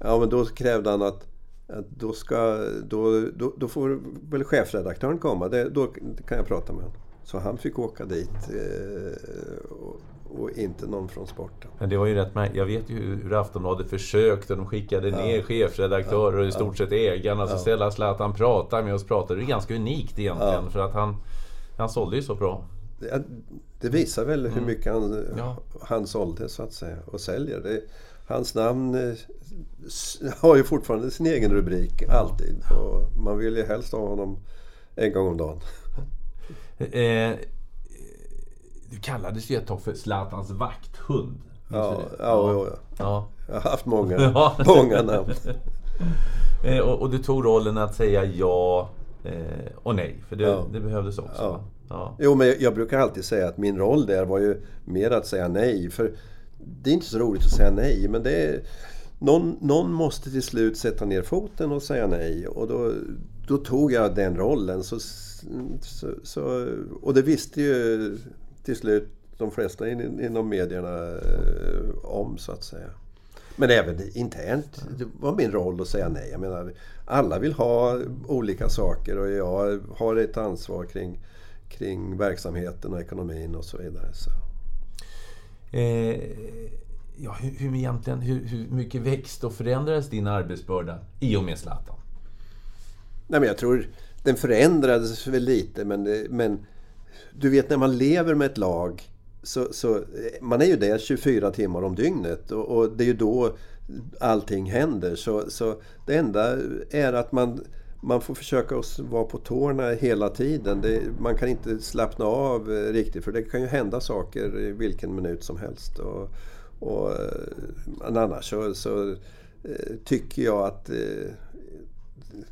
Ja, men då krävde han att att då, ska, då, då, då får väl chefredaktören komma. Det, då kan jag prata med honom. Så han fick åka dit eh, och, och, inte någon från sporten. Men det var ju rätt Jag vet ju hur Aftonbladet försökte. De skickade ja. ner chefredaktörer och i stort sett ägarna. Ja. Så ställde Zlatan prata med oss. Pratade. Det är ganska unikt egentligen. Ja. För att han, han sålde ju så bra. Det, visar väl hur mm. mycket han, ja. han sålde så att säga. Och säljer. Det, hans namn eh, har ju fortfarande sin egen rubrik alltid. Och man vill ju helst ha honom en gång om dagen. Eh, du kallades ju ett tag för Zlatans vakthund. Ja, ja, ja, ja, ja. Jag har haft många, många namn. Eh, och, och, du tog rollen att säga ja eh, och nej, för det, det behövdes också. Ja. Jo, men jag, brukar alltid säga att min roll där var ju mer att säga nej. För det är inte så roligt att säga nej, men det är... Någon, någon måste till slut sätta ner foten och säga nej. Och då, då tog jag den rollen. Så, så, så, och det visste ju till slut de flesta in, inom medierna eh, om, så att säga. Men även internt. Det var min roll att säga nej. Jag menar, alla vill ha olika saker och jag har ett ansvar kring, kring verksamheten och ekonomin och så vidare. Så. Eh, ja, hur, hur, egentligen, hur, hur mycket växte och förändrades din arbetsbörda i och med Zlatan? Nej, men jag tror den förändrades väl lite men, men du vet när man lever med ett lag så, så man är ju där 24 timmar om dygnet och, och, det är ju då allting händer. Så, så det enda är att man, man får försöka att vara på tårna hela tiden. Det, man kan inte slappna av eh, riktigt för det kan ju hända saker i vilken minut som helst. Och, och, eh, men annars så, så eh, tycker jag att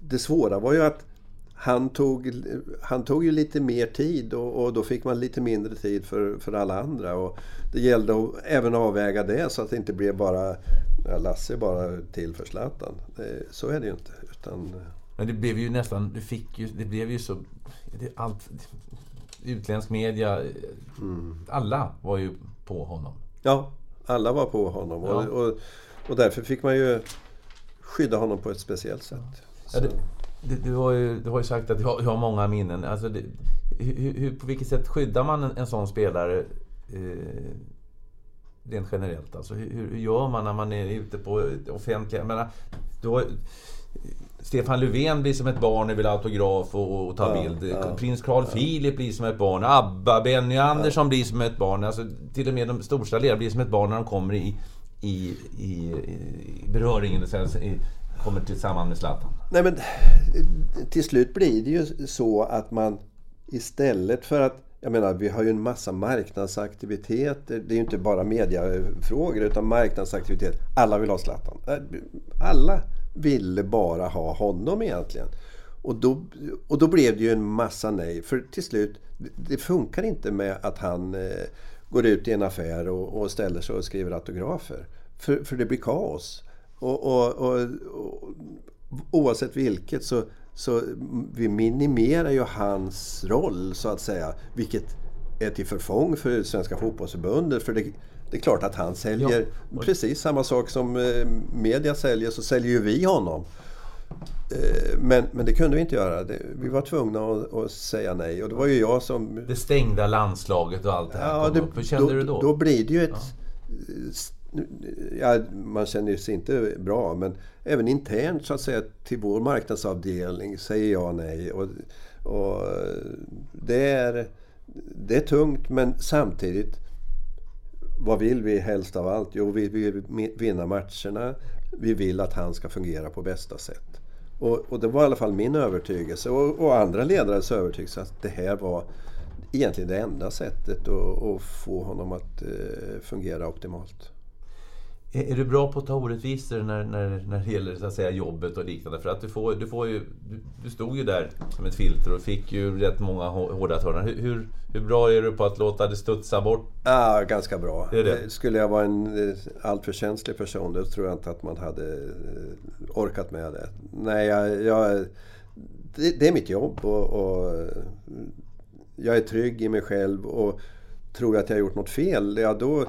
det svåra var ju att han tog, han tog ju lite mer tid och, och, då fick man lite mindre tid för, för alla andra. Och det gällde att även avväga det så att det inte blev bara ja, Lasse bara till för Zlatan. Så är det ju inte. Utan, men det blev ju nästan, du fick ju, det blev ju så... Det, allt, utländsk media, mm. alla var ju på honom. Ja, alla var på honom. Ja. Och, och, och, därför fick man ju skydda honom på ett speciellt sätt. Ja, det, du, du, har ju, du har ju sagt att har, du har många minnen. Alltså det, hur, hur, på vilket sätt skyddar man en, en sån spelare eh, rent generellt? Alltså hur, hur, gör man när man är ute på offentliga... Jag menar, du har, Stefan Löfven blir som ett barn och vill ha autograf och, och ta ja, bild. Ja, Prins Carl ja. Philip blir som ett barn. Abba, Benny Andersson blir som ett barn. Alltså, till och med de största ledarna blir som ett barn när de kommer i, i, i, i beröringen. I, kommer tillsammans med Zlatan? Nej men till slut blir det ju så att man istället för att jag menar, vi har ju en massa marknadsaktiviteter. Det är ju inte bara mediafrågor utan marknadsaktiviteter. Alla vill ha Zlatan. Alla ville bara ha honom egentligen. Och då, och då blev det ju en massa nej. För till slut, det funkar inte med att han eh, går ut i en affär och, och ställer sig och skriver autografer. För, för det blir kaos. Och, och, och, och oavsett vilket så, så vi minimerar ju hans roll så att säga. Vilket är till förfång för Svenska fotbollsförbundet. För det, det är klart att han säljer ja. precis samma sak som eh, media säljer så säljer ju vi honom. Eh, men, men det kunde vi inte göra. Vi var tvungna att, att, säga nej. Och det var ju jag som... Det stängda landslaget och allt det här ja, kom det, upp. Hur kände då, du då? Då blir det ju ett ja ja, man känner sig inte bra men även internt så att säga till vår marknadsavdelning säger jag nej. Och, och det, är, det är tungt men samtidigt vad vill vi helst av allt? Jo, vi vill vinna matcherna. Vi vill att han ska fungera på bästa sätt. Och, och det var i alla fall min övertygelse och, och andra ledares övertygelse att det här var egentligen det enda sättet att, att få honom att eh, fungera optimalt. Är du bra på att ta orättvisor när, när, när det gäller så att säga, jobbet och liknande? För att du, får, du, får ju, du, du stod ju där som ett filter och fick ju rätt många hårda törnar. Hur, hur, hur, bra är du på att låta det studsa bort? Ja, ganska bra. Det det. Skulle jag vara en eh, alltför känslig person då tror jag inte att man hade eh, orkat med det. Nej, jag, jag det, det, är mitt jobb och, och jag är trygg i mig själv. och tror jag att jag har gjort något fel, ja då,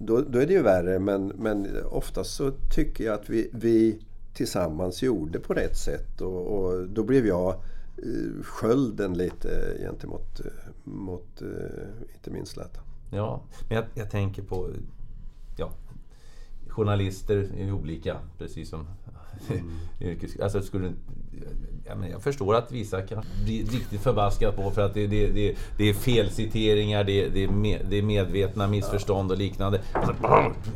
då, då är det ju värre. Men, men oftast så tycker jag att vi, vi tillsammans gjorde på rätt sätt. Och, och då blev jag eh, skölden lite gentemot mot, inte minst Zlatan. Ja, men jag, jag tänker på ja, journalister är olika, precis som mm. yrkes... Alltså skulle, ja, men jag förstår att vissa kan bli riktigt förbaskade på för att det, det, det, det är felciteringar, det, det, är med, det är medvetna missförstånd och liknande. Alltså,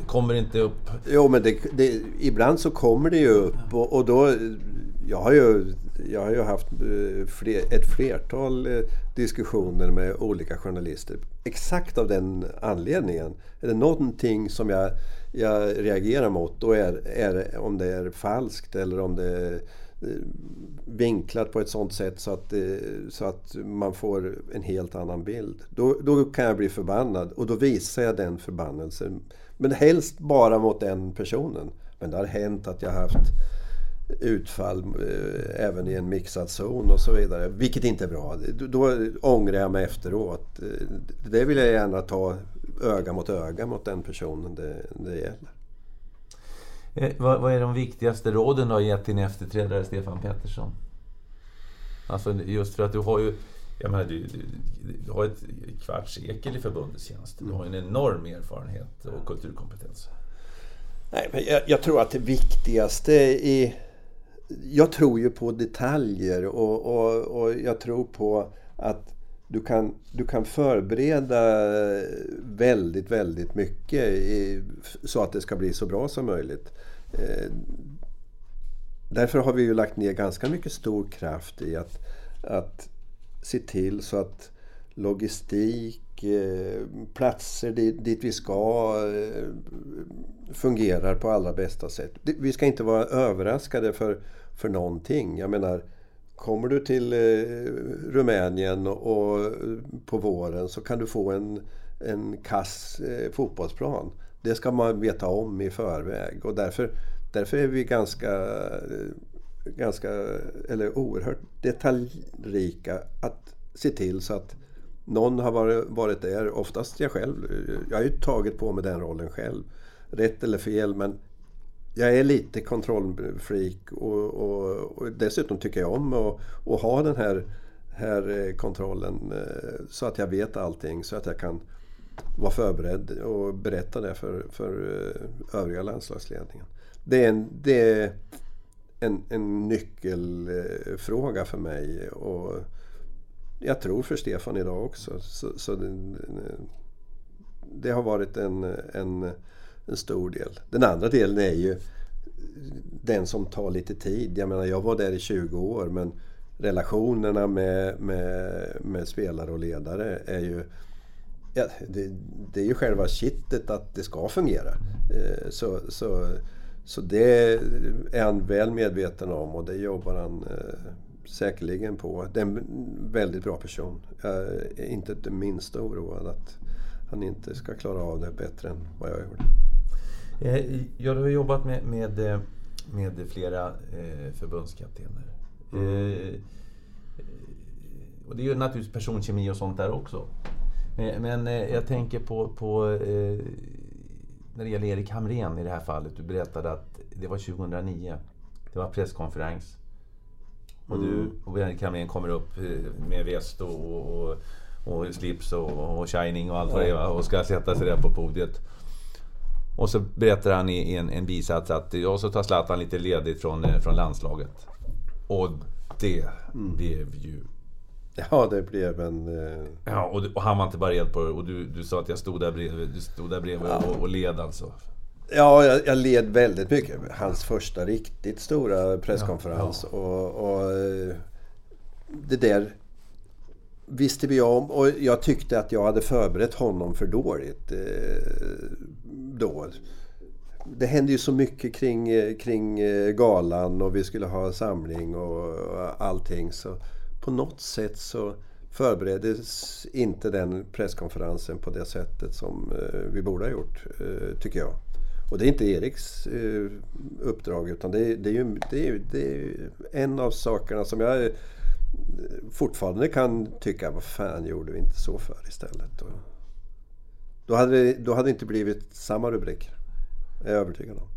kommer inte upp. Jo, men det, ibland så kommer det ju upp och, och då... Jag har ju jag har ju haft eh, fler, ett flertal eh, diskussioner med olika journalister. Exakt av den anledningen. Är det någonting som jag, jag reagerar mot, då är, är om det är falskt eller om det är Eh, vinklat på ett sånt sätt så att, eh, så att man får en helt annan bild. Då, då kan jag bli förbannad och då visar jag den förbannelsen. Men helst bara mot den personen. Men det har hänt att jag har haft utfall eh, även i en mixad zon och så vidare. Vilket inte är bra. Då ångrar jag mig efteråt. Eh, det vill jag gärna ta öga mot öga mot den personen det, det gäller. Eh, vad, vad, är de viktigaste råden du har gett din efterträdare Stefan Pettersson? Alltså just för att du har ju jag menar, du, du, du har ett kvarts sekel i förbundets tjänst. Du har en enorm erfarenhet och kulturkompetens. Nej, men jag, jag tror att det viktigaste i jag tror ju på detaljer och, och, och jag tror på att du kan, du kan förbereda väldigt, väldigt mycket i, så att det ska bli så bra som möjligt. Eh, därför har vi ju lagt ner ganska mycket stor kraft i att, att se till så att logistik, eh, platser dit, dit vi ska eh, fungerar på allra bästa sätt. Vi ska inte vara överraskade för för någonting. Jag menar, kommer du till eh, Rumänien och, på våren så kan du få en, en kass eh, fotbollsplan. Det ska man veta om i förväg och därför, därför är vi ganska, eh, ganska, eller oerhört detaljrika att se till så att någon har varit, varit där, oftast jag själv. Jag har ju tagit på mig den rollen själv. Rätt eller fel men jag är lite kontrollfreak och, och, och, dessutom tycker jag om att, och ha den här, här eh, kontrollen eh, så att jag vet allting så att jag kan vara förberedd och berätta det för, för eh, övriga landslagsledningen. Det är en, det är en, en nyckelfråga för mig och jag tror för Stefan idag också. Så, så det, det, har varit en, en en stor del. Den andra delen är ju den som tar lite tid. Jag menar, jag var där i 20 år men relationerna med, med, med spelare och ledare är ju ja, det, det, är ju själva kittet att det ska fungera. Eh, så, så, så det är han väl medveten om och det jobbar han eh, säkerligen på. Det är en väldigt bra person. Jag är inte det minsta oroad att han inte ska klara av det bättre än vad jag gjorde. Eh, ja, du har jobbat med, med, eh, med flera eh, förbundskaptener. Mm. Och det är ju naturligtvis personkemi och sånt där också. Men, jag tänker på, på när det gäller Erik Hamrén i det här fallet. Du berättade att det var 2009. Det var presskonferens. Och du mm. och Erik Hamrén kommer upp med väst och, och, och slips och, och shining och allt vad det är och ska sätta sig där på podiet. Och så berättar han i en, en bisats att och så tar Zlatan lite ledigt från, eh, från landslaget. Och det mm. blev ju... Ja, det blev en... Eh... Ja, och, och, han var inte bara på det. Och du, du sa att jag stod där bredvid, du stod där bredvid ja. och, och led alltså. Ja, jag, jag, led väldigt mycket. Hans första riktigt stora presskonferens. Ja, ja. Och, och, eh, det där visste vi om och jag tyckte att jag hade förberett honom för dåligt. Eh, då. Det hände ju så mycket kring, eh, kring eh, galan och vi skulle ha samling och allting. Så på något sätt så förbereddes inte den presskonferensen på det sättet som eh, vi borde ha gjort, tycker jag. Och det är inte Eriks uppdrag utan det är, det är ju det är, det är en av sakerna som jag fortfarande kan tycka vad fan gjorde vi inte så för istället. Då, hade det, då hade inte blivit samma rubriker. Jag är övertygad om.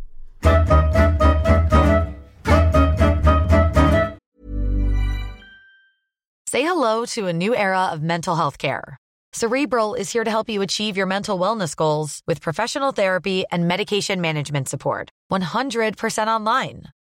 Say hello to a new era of mental health care. Cerebral is here to help you achieve your mental wellness goals with professional therapy and medication management support. 100% online.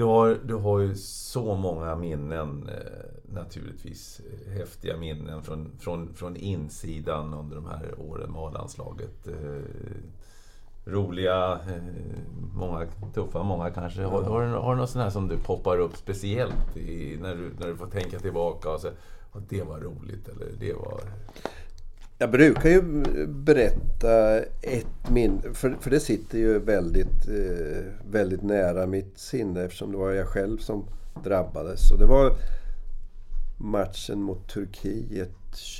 Du har, du har ju så många minnen eh, naturligtvis. Häftiga minnen från, från, från insidan under de här åren med A-landslaget. Eh, roliga, eh, många tuffa, många kanske. Har, har, har du något sånt här som du poppar upp speciellt i, när, du, när du får tänka tillbaka och säga att det var roligt eller det var... Jag brukar ju berätta ett minne, för, för det sitter ju väldigt, eh, väldigt nära mitt sinne eftersom det var jag själv som drabbades. Och det var matchen mot Turkiet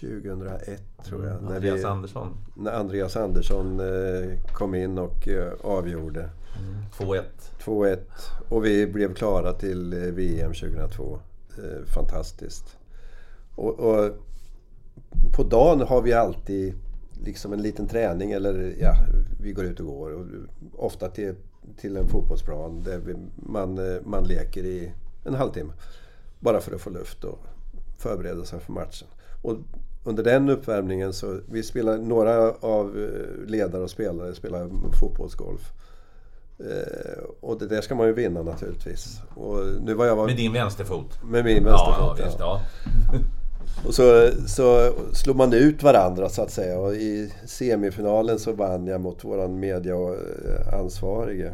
2001 tror jag. när Andreas vi- Andersson, När Andreas Andersson eh, kom in och eh, avgjorde. 2-1. 2-1 och vi blev klara till eh, VM 2002. Eh, fantastiskt. Och, och på dagen har vi alltid liksom en liten träning eller ja, vi går ut och går. Och ofta till, till en fotbollsplan där vi, man, man leker i en halvtimme. Bara för att få luft och förbereda sig för matchen. Och under den uppvärmningen så, vi spelar, några av eh, ledare och spelare spelar fotbollsgolf. Eh, och det där ska man ju vinna naturligtvis. Och nu var jag var, Med din vänsterfot. med min Ja, vänsterfot. ja, visst. Ja. Och så, så slog man ut varandra så att säga. Och i semifinalen så vann jag mot våran mediaansvarige.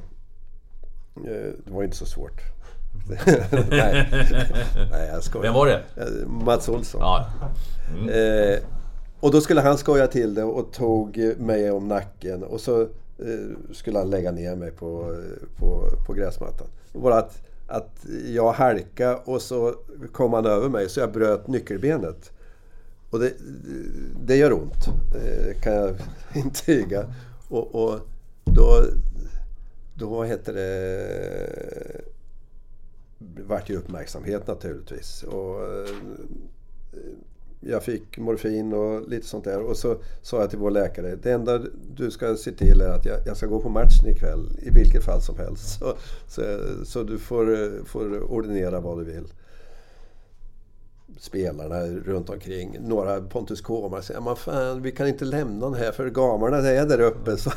Eh, Det var inte så svårt. Nej. Nej, jag skojar. Vem var det? Eh, Mats Olsson. Ja. Eh, och då skulle han skoja till det och tog mig om nacken och så eh, skulle han lägga ner mig på, eh, på, på gräsmattan. Var att, att jag halkade och så kom han över mig så jag bröt nyckelbenet. Och det, det gör ont, eh, kan jag intyga. Och, och då, då heter det vart ju uppmärksamhet naturligtvis. Och, eh, jag fick morfin och lite sånt där. Och så sa jag till vår läkare, det enda du ska se till är att jag, jag ska gå på matchen ikväll. I vilket fall som helst. Så, så, så du får, får ordinera vad du vill. Spelarna runt omkring. Några Pontus Kåmar säger, men fan vi kan inte lämna den här för gamarna är där uppe. Så,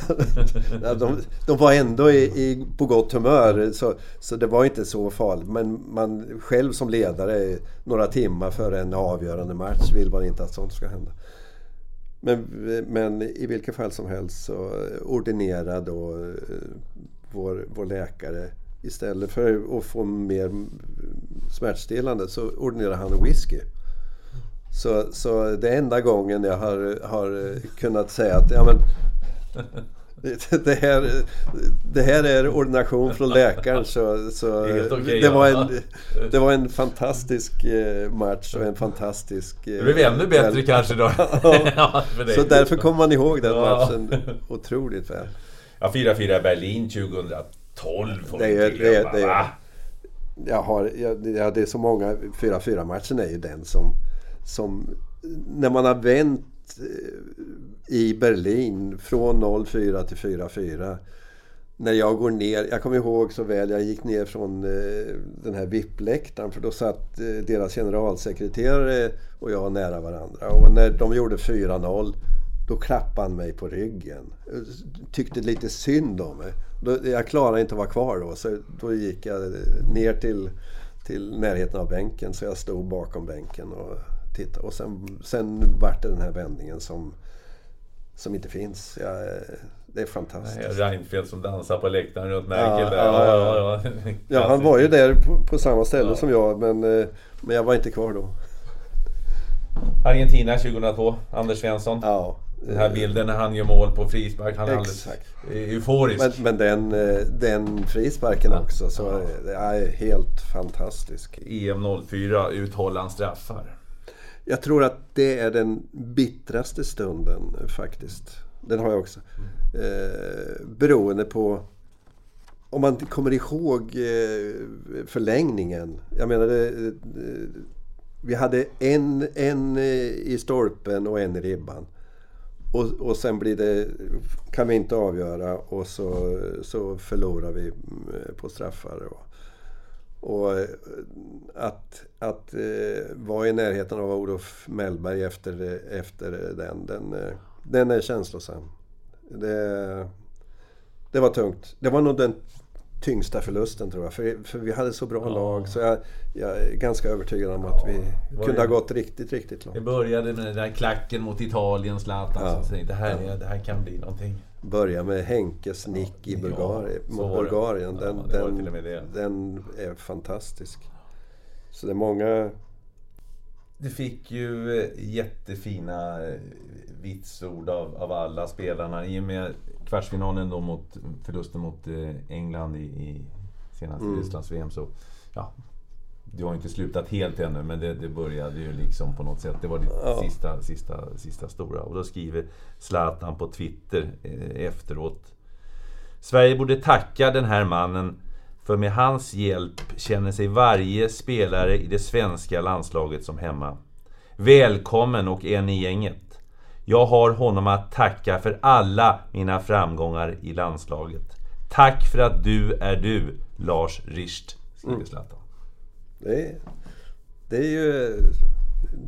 de, de var ändå i, i, på gott humör så, så det var inte så farligt. Men man själv som ledare några timmar före en avgörande match vill man inte att sånt ska hända. Men, men i vilket fall som helst så ordinera då eh, vår, vår läkare istället för att få mer smärtstillande så ordinerade han whisky. Så, så det är enda gången jag har, har kunnat säga att ja, men, det, här, det här är ordination från läkaren. Så, så det, var en, det var en fantastisk eh, match och en fantastisk... eh, Det blev ännu bättre kväll. kanske då. Ja. Så därför kommer man ihåg den matchen otroligt väl. Ja, 4-4 Berlin 2012 får Det är- inte glömma, det är- va? Jag har, jag, ja, det är så många, 4-4 matchen är ju den som, som när man har vänt eh, i Berlin från 0-4 till 4-4 när jag går ner, jag kommer ihåg så väl, jag gick ner från eh, den här VIP-läktaren för då satt eh, deras generalsekreterare och jag nära varandra. Och när de gjorde 4-0 då klappade han mig på ryggen. Tyckte lite synd om mig. Då, jag klarade inte att vara kvar då så då gick jag ner till, till närheten av bänken så jag stod bakom bänken och tittade. Och sen, sen vart det den här vändningen som, som inte finns. Jag, det är fantastiskt. Reinfeldt som dansar på läktaren runt Merkel. Ja, ja, ja, ja. ja, han var ju där på, på samma ställe som jag men, eh, men jag var inte kvar då. Argentina 2002, Anders Svensson. Ja. Den här bilden när han gör mål på frispark. Han är alldeles euforisk. Men, men den, eh, den frisparken ja. också. Så ja. det är helt fantastisk. EM 04, ut Holland straffar. Jag tror att det är den bittraste stunden faktiskt. Den har jag också. Eh, beroende på om man kommer ihåg eh, förlängningen. Jag menar, det, eh, vi hade en, en i stolpen och en i ribban. Och, och sen blir det, kan vi inte avgöra och så, så förlorar vi eh, på straffar. Och, och eh, att, att eh, vara i närheten av Olof Mellberg efter, efter den, den, eh, den är känslosam. Det, det var tungt. Det var nog den tyngsta förlusten tror jag. För, för vi hade så bra ja. lag så jag, jag, är ganska övertygad om att vi kunde det, ha gått riktigt, riktigt långt. Det började med den där klacken mot Italien, Zlatan. Ja. Så det, här, ja. det här kan bli någonting. Börja med Henkes nick i Bulgarien, mot Bulgarien. Den, den, den är fantastisk. Så det är många... Du fick ju eh, jättefina eh, vitsord av, av alla spelarna i och med kvartsfinalen då mot förlusten mot eh, England i, i senaste mm. Rysslands-VM så... Ja, det har inte slutat helt ännu men det, det började ju liksom på något sätt. Det var det ja. sista, sista, sista stora. Och då skriver Zlatan på Twitter eh, efteråt. Sverige borde tacka den här mannen för med hans hjälp känner sig varje spelare i det svenska landslaget som hemma. Välkommen och en i gänget. Jag har honom att tacka för alla mina framgångar i landslaget. Tack för att du är du, Lars Richt, skriver mm. Zlatan. Det, är, det är ju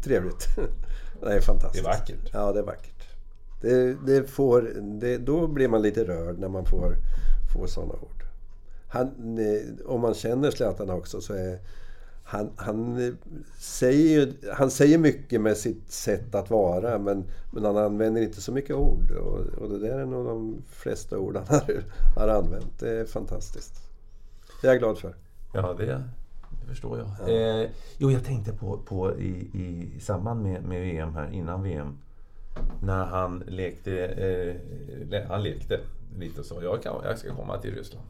trevligt. Det är fantastiskt. Det är vackert. Ja, det är vackert. Det, det får, det, då blir man lite rörd när man får, får sådana ord. Han, om man känner Zlatan också så är han, han, säger, han säger mycket med sitt sätt att vara men, men han använder inte så mycket ord. Och, och det där är nog de flesta ord han har, har använt. Det är fantastiskt. Det är jag glad för. Ja, det, det förstår jag. Ja. Eh, jo, jag tänkte på, på i, i samband med, med VM här, innan VM. När han lekte, eh, han lekte lite och sa jag, kan, jag ska komma till Ryssland.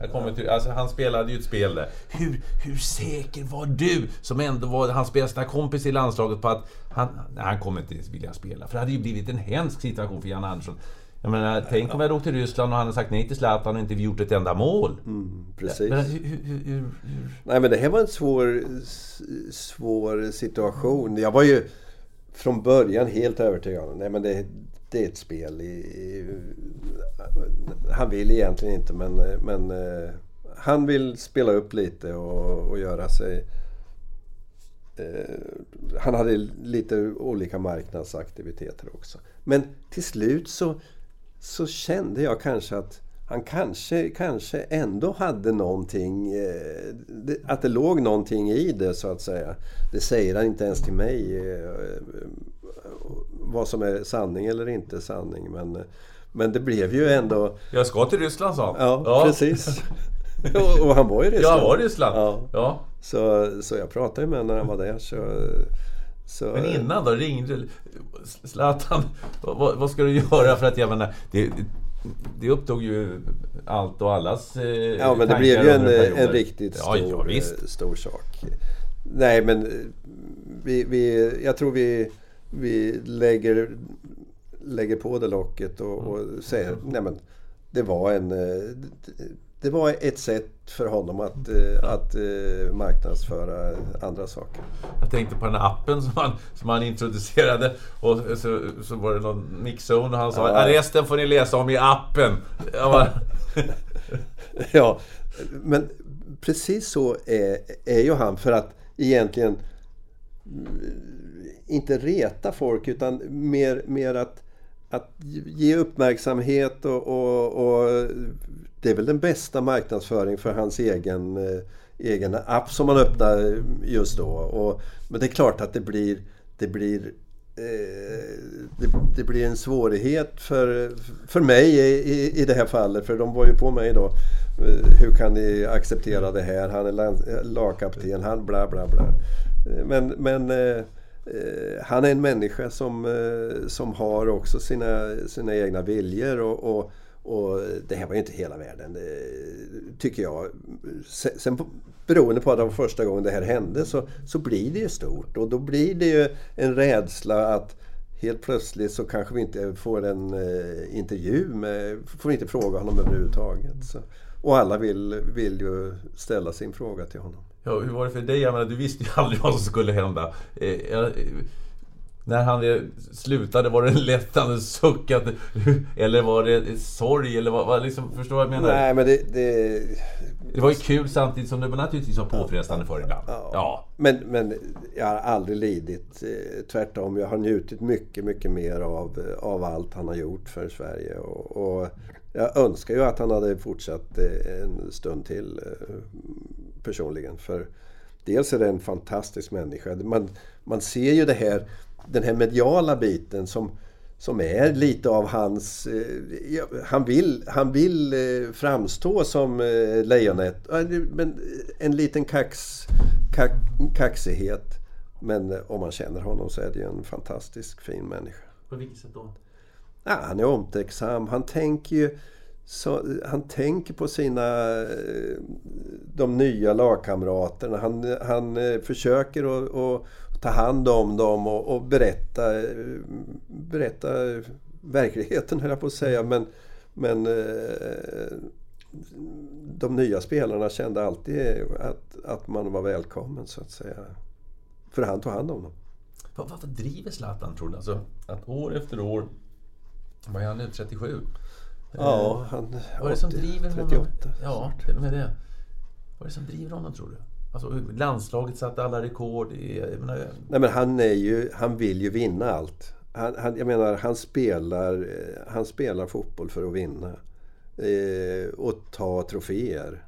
Jag kommer till, alltså han spelade ju ett spel där. Hur, hur säker var du, som ändå var hans bästa kompis i landslaget, på att han, nej, han kommer inte vilja spela? För det hade ju blivit en hemsk situation för Jan Andersson. Jag menar, tänk om vi hade åkt till Ryssland och han hade sagt nej till Zlatan och inte gjort ett enda mål. Mm, precis. Men, hur, hur, hur, nej men det här var en svår, svår situation. Jag var ju från början helt övertygad om nej det, det är ett spel. I, i, han vill egentligen inte men, men eh, han vill spela upp lite och, och göra sig... Eh, han hade lite olika marknadsaktiviteter också. Men till slut så, så kände jag kanske att han kanske, kanske ändå hade någonting, eh, att det låg någonting i det så att säga. Det säger han inte ens till mig vad som är sanning eller inte sanning. Men, men det blev ju ändå... Jag ska till Ryssland sa han. Ja, ja. precis. och, och, han var i Ryssland. Ja, han var i Ryssland. Ja. ja. Så, så jag pratade med honom när han var där. Så, så... Men innan då? Ringde Zlatan? Vad, vad ska du göra för att... Jag menar, det, det upptog ju allt och allas eh, Ja men det blev ju en, en riktigt stor, ja, ja, stor sak. Nej men vi, vi, jag tror vi vi lägger, lägger på det locket och, och säger nej men det var en eh, det var ett sätt för honom att, eh, att eh, marknadsföra andra saker. Jag tänkte på den här appen som han, som han introducerade och så, så var det någon mixzone och han sa ja. resten får ni läsa om i appen. Bara, ja, men precis så är, är ju han för att egentligen inte reta folk utan mer, mer att, att ge uppmärksamhet och, och, och det är väl den bästa marknadsföring för hans egen, eh, egen app som han öppnar eh, just då. Och, men det är klart att det blir, det blir eh, det, det, blir en svårighet för, för mig i, i det här fallet, för de var ju på mig då. Hur kan ni acceptera det här? Han är lagkapten, han bla bla bla. Men, men eh, han är en människa som, som har också sina, sina egna viljor och, och, och det här var ju inte hela världen, eh, tycker jag. Sen beroende på att det var första gången det här hände så, så blir det ju stort och då blir det ju en rädsla att helt plötsligt så kanske vi inte får en eh, intervju med, får inte fråga honom överhuvudtaget. Så. Och alla vill, vill ju ställa sin fråga till honom. Ja, hur var det för dig? Jag menar, du visste ju aldrig vad som skulle hända. Eh, jag, när han slutade, var det en lättande suck? eller var det sorg? Eller vad, vad liksom, förstår vad jag menar? Nej, men det, det... Det var ju kul samtidigt som det var naturligtvis var påfrestande för ibland. Ja. ja. Men, men jag har aldrig lidit. Eh, tvärtom, jag har njutit mycket, mycket mer av, av allt han har gjort för Sverige. Och, och jag önskar ju att han hade fortsatt eh, en stund till eh, personligen. För dels är det en fantastisk människa. Man, man ser ju det här, den här mediala biten som, som är lite av hans... Eh, han, vill, han vill framstå som lejonet. Men en liten kax, kax, kaxighet. Men om man känner honom så är det ju en fantastisk fin människa. På vilket sätt då? Ja, han är omtänksam. Han tänker ju... Så, han tänker på sina de nya lagkamraterna. Han, han eh, försöker att ta hand om dem och, och, berätta, berätta verkligheten höll jag på att säga. Men, men eh, de nya spelarna kände alltid att, att man var välkommen så att säga. För han tog hand om dem. Varför driver Zlatan tror du? Alltså, att år efter år, vad är han nu, 37? Ja, eh, han... Vad är det som driver honom? 38. Ja, till och med det. Vad är det som driver honom tror du? Alltså, landslaget satte alla rekord. I, menar... Nej, men han, är ju, han vill ju vinna allt. Han, han, jag menar, han spelar, eh, han spelar fotboll för att vinna. Eh, och ta troféer.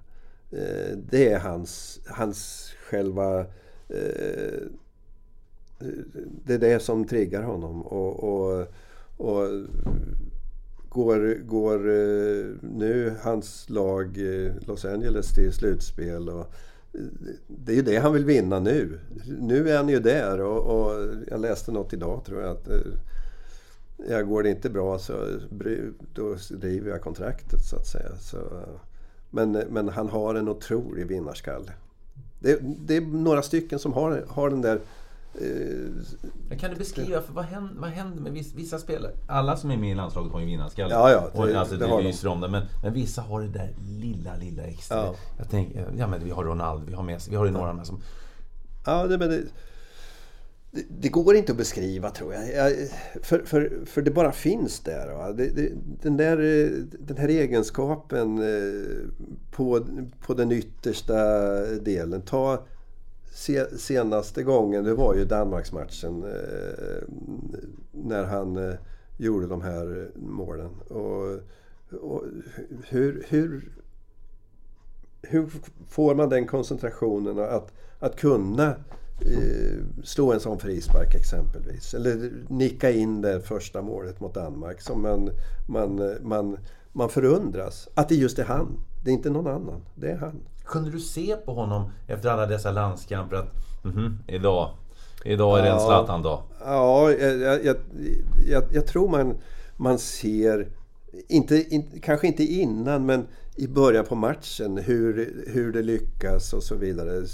Eh, det är hans, hans själva... Eh, det är det som triggar honom. Och, och, och går, går eh, nu hans lag eh, Los Angeles till slutspel. Och eh, det är ju det han vill vinna nu. Nu är han ju där och, och jag läste något idag tror jag att eh, ja, går det inte bra så då driver jag kontraktet så att säga. Så, men, men han har en otrolig vinnarskalle. Det, det är några stycken som har, har den där Eh, kan du beskriva, för vad händer, vad händer med vissa, vissa, spelare? Alla som är med i landslaget har ju vinnarskalle. Ja, ja. Det, och, alltså, det, det lyser om det. Men, men vissa har det där lilla, lilla extra. Ja. Jag tänker, ja men vi har Ronaldo, vi har Messi, vi har ju några med som... Ja, det, men det, det, det, går inte att beskriva tror jag. jag för, för, för det bara finns där. Det, den, där den här egenskapen eh, på, på den yttersta delen. Ta senaste gången, det var ju Danmarksmatchen eh, när han eh, gjorde de här eh, målen. Och, och hur, hur, hur får man den koncentrationen att, att kunna eh, slå en sån frispark exempelvis? Eller nicka in det första målet mot Danmark som man, man, eh, man, man förundras. Att det just är han. Det är inte någon annan. Det är han. Kunde du se på honom efter alla dessa landskamper att mm idag, idag är det en Zlatan-dag? Ja, jag, jag, jag, jag, tror man, man ser, inte, in, kanske inte innan men i början på matchen hur, hur det lyckas och så vidare.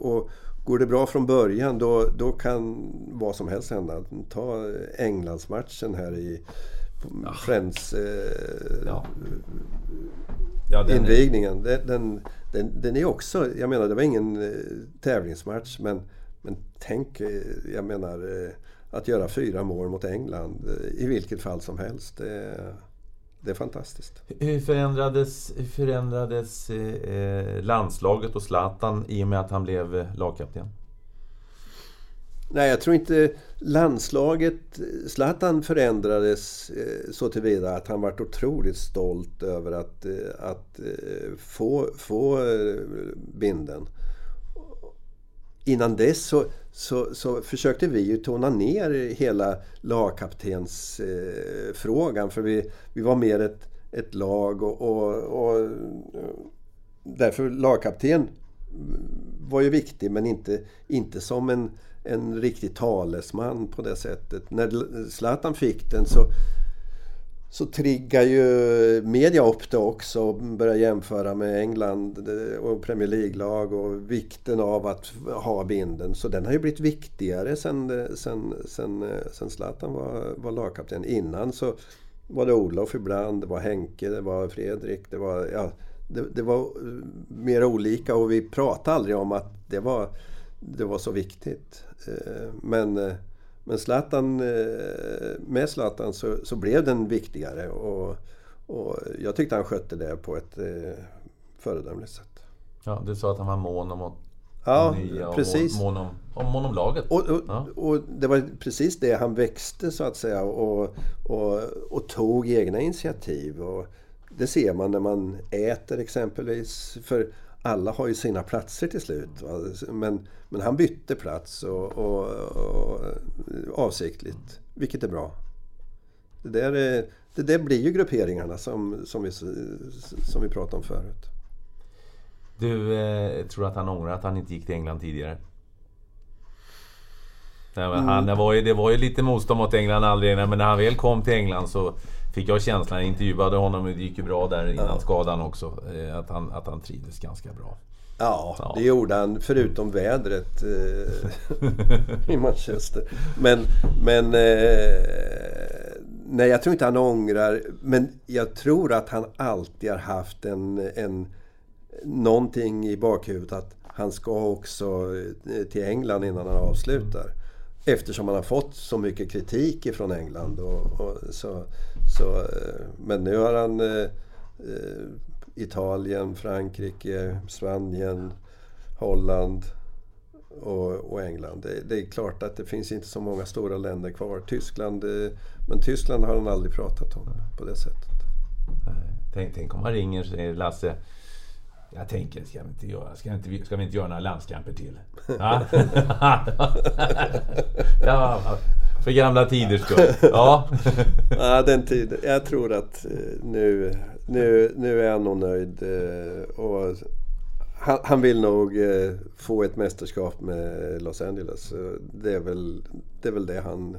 Och går det bra från början då, då kan vad som helst hända. Ta Englandsmatchen här i ja. Friends... Eh, ja ja, den invigningen. Är... Den, den, den, är också, jag menar det var ingen eh, tävlingsmatch men, men tänk, eh, jag menar eh, att göra fyra mål mot England i vilket fall som helst. Det, det är fantastiskt. Hur förändrades, hur förändrades landslaget och Zlatan i och med att han blev lagkapten? Nej, jag tror inte landslaget... Zlatan förändrades eh, så tillvida att han var otroligt stolt över att, eh, att eh, få, få binden. Innan dess så, så, så försökte vi ju tona ner hela lagkaptensfrågan. för vi, vi var mer ett, ett lag och, och, och därför lagkapten var ju viktig men inte, inte som en en riktig talesman på det sättet. När Zlatan fick den så, så triggar ju media upp det också och börjar jämföra med England och Premier League-lag och vikten av att ha binden. Så den har ju blivit viktigare sen, sen, sen, sen Zlatan var, var lagkapten. Innan så var det Olof ibland, det var Henke, det var Fredrik, det var... Ja, det, det var mer olika och vi pratade aldrig om att det var det var så viktigt. Eh, men, eh, men Zlatan, eh, med Zlatan så, så blev den viktigare och, och jag tyckte han skötte det på ett föredömligt sätt. Ja, du sa att han var mån om att Ja, nya precis. Mån, om, om, mån om laget. Och, och, ja. och, det var precis det han växte så att säga och, och, och tog egna initiativ. Och det ser man när man äter exempelvis. För alla har ju sina platser till slut. Men, men han bytte plats och, och, och, avsiktligt, vilket är bra. Det där, är, det där blir ju grupperingarna som, som, vi, som vi pratade om förut. Du eh, tror att han ångrar att han inte gick till England tidigare? Nej, men han, det, var ju, det var ju lite motstånd mot England aldrig, men när han väl kom till England så fick jag känslan, jag intervjuade honom, det gick ju bra där innan ja. skadan också, eh, att han, att han trivdes ganska bra. Ja, ja, det gjorde han förutom vädret eh, i Manchester. Men, men eh, nej, jag tror inte han ångrar. Men jag tror att han alltid har haft en, en någonting i bakhuvudet att han ska också eh, till England innan han avslutar. Eftersom han har fått så mycket kritik ifrån England. Och, och så, så, eh, men nu har han eh, eh, Italien, Frankrike, Spanien, Holland och, och England. Det, det, är klart att det finns inte så många stora länder kvar. Tyskland, eh, men Tyskland har han aldrig pratat om på det sättet. Tänk, tänk om han ringer och säger Lasse jag tänker, ska vi inte göra, ska, inte, ska vi inte göra några landskamper till? Ja. ja, för gamla tiders skull. Ja. ja, den tiden. Jag tror att eh, nu, nu, nu är han nog nöjd. Eh, och han, han vill nog eh, få ett mästerskap med Los Angeles. Det är väl det, är väl det han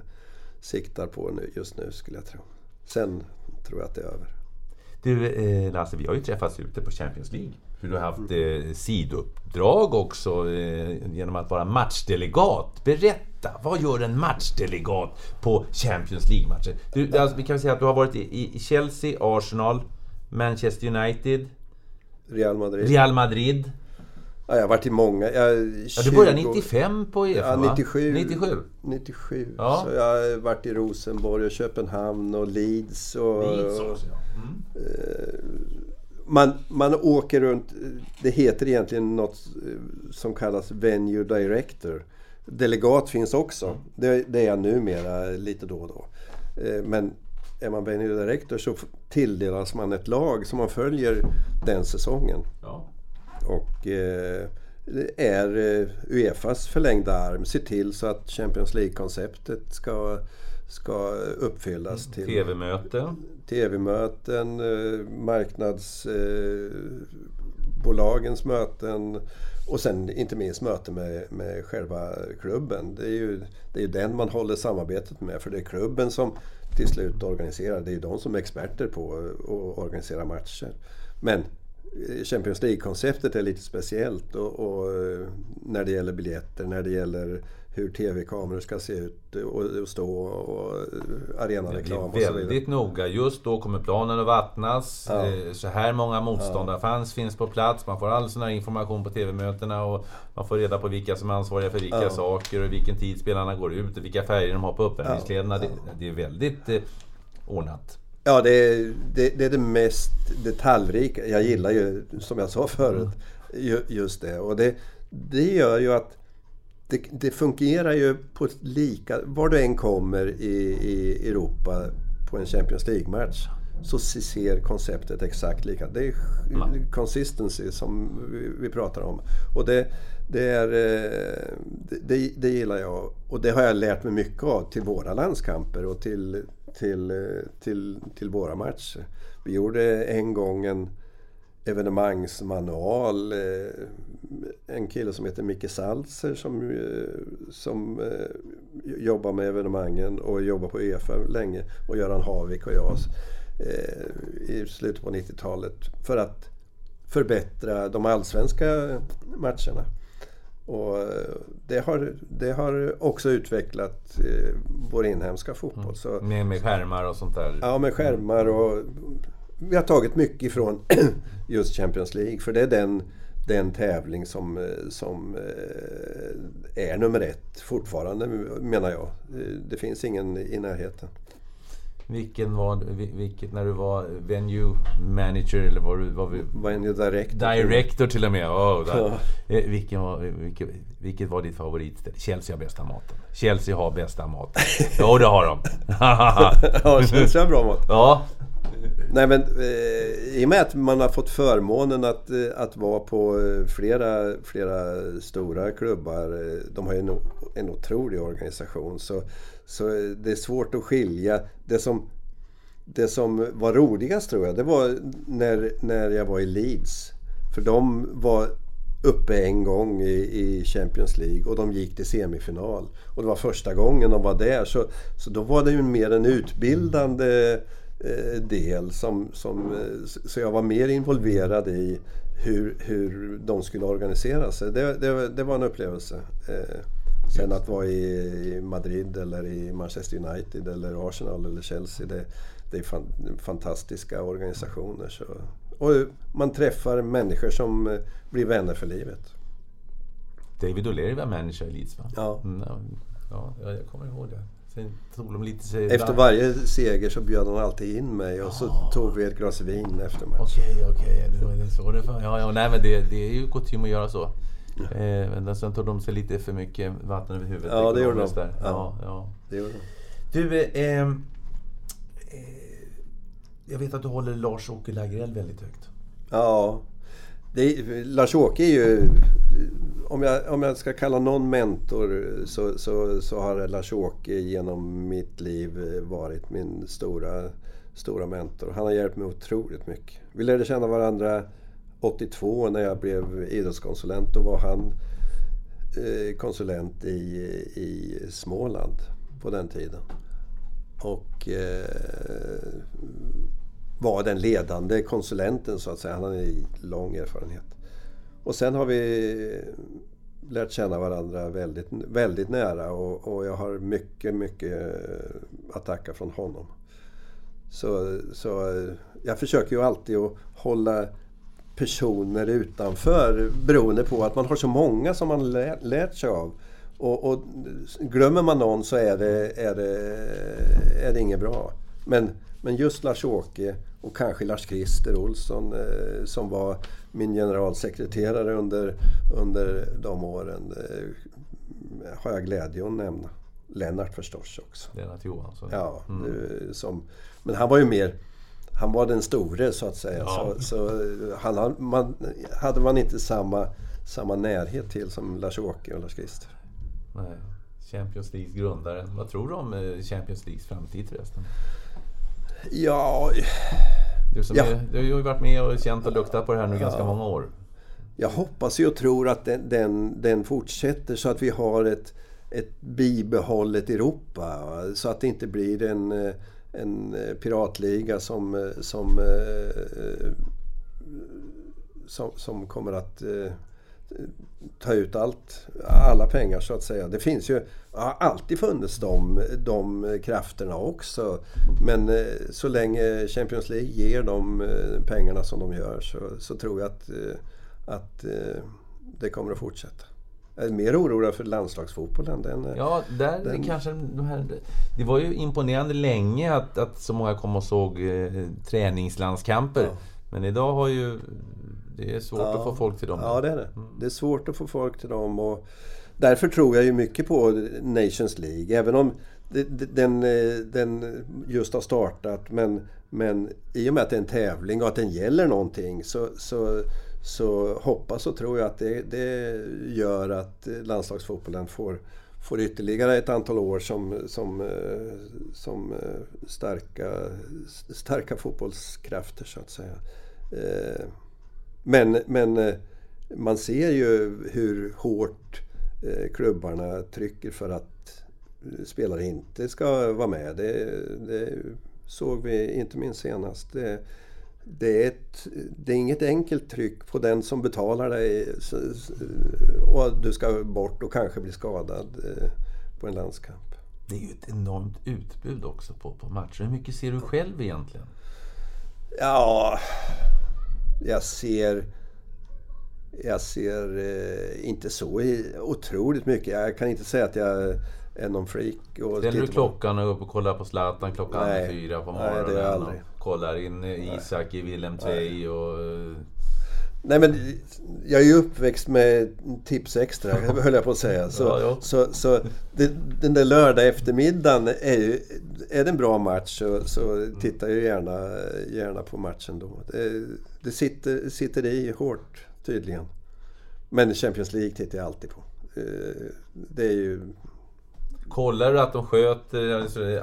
siktar på nu, just nu skulle jag tro. Sen tror jag att det är över. Du eh, Lasse, vi har ju träffats ute på Champions League. För du har haft eh, sidouppdrag också eh, genom att vara matchdelegat. Berätta, vad gör en matchdelegat på Champions League-matcher? Du, alltså, vi kan säga att du har varit i, i Chelsea, Arsenal, Manchester United, Real Madrid. Real Madrid. Ja, jag har varit i många. Jag, ja, du började 95 på EFA, Ja, 97. 97. 97. Ja. Så jag har varit i Rosenborg och Köpenhamn och Leeds. Och, Leeds också, ja. Mm. Eh, man, man åker runt, det heter egentligen något eh, som kallas Venue Director. Delegat finns också. Det, det är jag numera lite då och då. Eh, men är man Venue Director så tilldelas man ett lag som man följer den säsongen. Ja. Och eh, är Uefas förlängda arm. Se till så att Champions League-konceptet ska, ska uppfyllas. till TV-möten? TV-möten, eh, marknadsbolagens eh, möten och sen inte minst möten med, med själva klubben. Det är ju det är den man håller samarbetet med för det är klubben som till slut organiserar. Det är ju de som är experter på att organisera matcher. Men eh, Champions League-konceptet är lite speciellt och, och, när det gäller biljetter, när det gäller hur tv-kameror ska se ut och, stå och arenareklam och så vidare. Väldigt noga. Just då kommer planen att vattnas. Ja. Eh, så här många motståndare ja. fanns, finns på plats. Man får all sån här information på tv-mötena och man får reda på vilka som är ansvariga för vilka ja. saker och vilken tid spelarna går ut och vilka färger de har på uppvärmningskläderna. Det, det, är väldigt eh, ordnat. Ja, det är, det, det är det mest detaljrika. Jag gillar ju, som jag sa förut, ju, just det. Och det, det gör ju att det, det fungerar ju på lika... Var du än kommer i, i Europa på en Champions League-match så ser konceptet exakt lika. Det är consistency som vi, vi pratar om. Och det, det, är, eh, det, det gillar jag. Och det har jag lärt mig mycket av till våra landskamper och till, till, eh, till, till våra matcher. Vi gjorde en gång en evenemangsmanual. Eh, en kille som heter Micke Salzer som, som jobbar med evenemangen och jobbar på Uefa länge. Och Göran Havik och jag i slutet på 90-talet. För att förbättra de allsvenska matcherna. Och eh, det har, det har också utvecklat eh, vår inhemska fotboll. Mm. Så, med, med skärmar och sånt där? Ja, med skärmar och vi har tagit mycket ifrån just Champions League. För det är den, den tävling som, eh, som eh, är nummer ett fortfarande menar jag. Det finns ingen i närheten. Vilken var, vilket, när du var venue manager eller var du... Var vi, venue director. Director till och med. Oh, ja. Eh, vilken var, vilket, vilket var ditt favoritställe? Chelsea har bästa maten. Chelsea har bästa maten. Jo, det har de. ja, Chelsea har bra mat. Ja. Nej men eh, i och med att man har fått förmånen att, eh, att vara på eh, flera, flera stora klubbar. Eh, de har ju en, en otrolig organisation. Så, så det är svårt att skilja. Det som, det som var roligast tror jag, det var när, när jag var i Leeds. För de var uppe en gång i, i, Champions League och de gick till semifinal. Och det var första gången de var där. Så, så då var det ju mer en utbildande del. Som, som, eh, så jag var mer involverad i hur, hur de skulle organisera sig. Det, det, det var en upplevelse. Eh, Sen att vara i Madrid eller i Manchester United eller Arsenal eller Chelsea. Det, det är fan, fantastiska organisationer. Så. Och man träffar människor som eh, blir vänner för livet. David O'Leary var manager i Leeds va? Ja. Mm, ja, jag kommer ihåg det. Sen tog de lite sig efter varje seger så bjöd han alltid in mig och så tog vi ett glas vin efter matchen. Okej, okay, okej. Okay. Det så det Ja, ja, nej men det, det är ju kutym att göra så. Eh, men sen tog de sig lite för mycket vatten över huvudet. Ja, det gjorde de. Där. Ja. Ja, det gjorde de. Du, eh, eh, jag vet att du håller Lars-Åke Lagrell väldigt högt. Ja. Lars-Åke är ju... Om jag, om jag ska kalla någon mentor så, så, så har Lars-Åke genom mitt liv varit min stora, stora mentor. Han har hjälpt mig otroligt mycket. Vi lärde känna varandra 82 när jag blev idrottskonsulent. Då var han eh, konsulent i, i Småland på den tiden. Och eh, var den ledande konsulenten så att säga. Han hade lång erfarenhet. Och sen har vi lärt känna varandra väldigt, väldigt nära och, och jag har mycket, mycket att tacka från honom. Så, så jag försöker ju alltid att hålla personer utanför beroende på att man har så många som man lär, lärt sig av. Och, och, glömmer man någon så är det, är det, är det inget bra. Men, men just Lars-Åke och kanske Lars-Christer Olsson eh, som var min generalsekreterare under, under de åren eh, har jag glädje att nämna. Lennart förstås också. Lennart Johansson. Ja, mm. som, men han var ju mer han var den store så att säga. Ja. Så, så han, man, hade man inte samma, samma närhet till som Lars-Åke och Lars-Christer. Nej. Champions Leagues grundare. Vad tror du om eh, Champions Leagues framtid förresten? Ja... Du, som ja. Är, du har ju varit med och känt och luktat på det här nu ja. ganska många år. Jag hoppas och tror att den, den, den fortsätter så att vi har ett, ett bibehållet Europa. Så att det inte blir en eh, en eh, piratliga som, eh, som, eh, som, som kommer att ta ut allt, alla pengar så att säga. Det finns ju, har alltid funnits de, de krafterna också. Men så länge Champions League ger de pengarna som de gör så, så tror jag att, att det kommer att fortsätta. Jag är mer orolig för landslagsfotbollen. Den, Ja, där den... kanske de här, Det var ju imponerande länge att, att så många kom och såg eh, träningslandskamper. Ja. Men idag har ju... Det är svårt ja. att få folk till dem. Ja, det är det. Mm. Det är svårt att få folk till dem. Och därför tror jag ju mycket på Nations League. Även om den, den just har startat. Men, men i och med att det är en tävling och att den gäller någonting så, så, så hoppas och tror jag att det, det gör att landslagsfotbollen får, får ytterligare ett antal år som, som, som starka, starka fotbollskrafter så att säga. Men, men man ser ju hur hårt klubbarna trycker för att spelare inte ska vara med. Det, det såg vi inte minst senast. Det, det, är ett, det är inget enkelt tryck på den som betalar dig och du ska bort och kanske bli skadad eh, på en landskamp. Det är ju ett enormt utbud också på, på matcher. Hur mycket ser du själv egentligen? Ja, jag ser... Jag ser eh, inte så otroligt mycket. Jag kan inte säga att jag är någon freak. Och Ställer du klockan och upp och kollar på Zlatan klockan Nej. fyra på morgonen? Nej, det är aldrig. kollar in Isak i Willem Tvei och... Nej men jag är ju uppväxt med Tips Extra, höll jag på att säga. Så, ja, ja. så, så det, den där lördag eftermiddagen är ju... Är det en bra match så, så tittar jag gärna, gärna på matchen då. Det, det sitter, sitter i hårt tydligen. Men Champions League tittar jag alltid på. Eh, det är ju Kollar du att de sköt...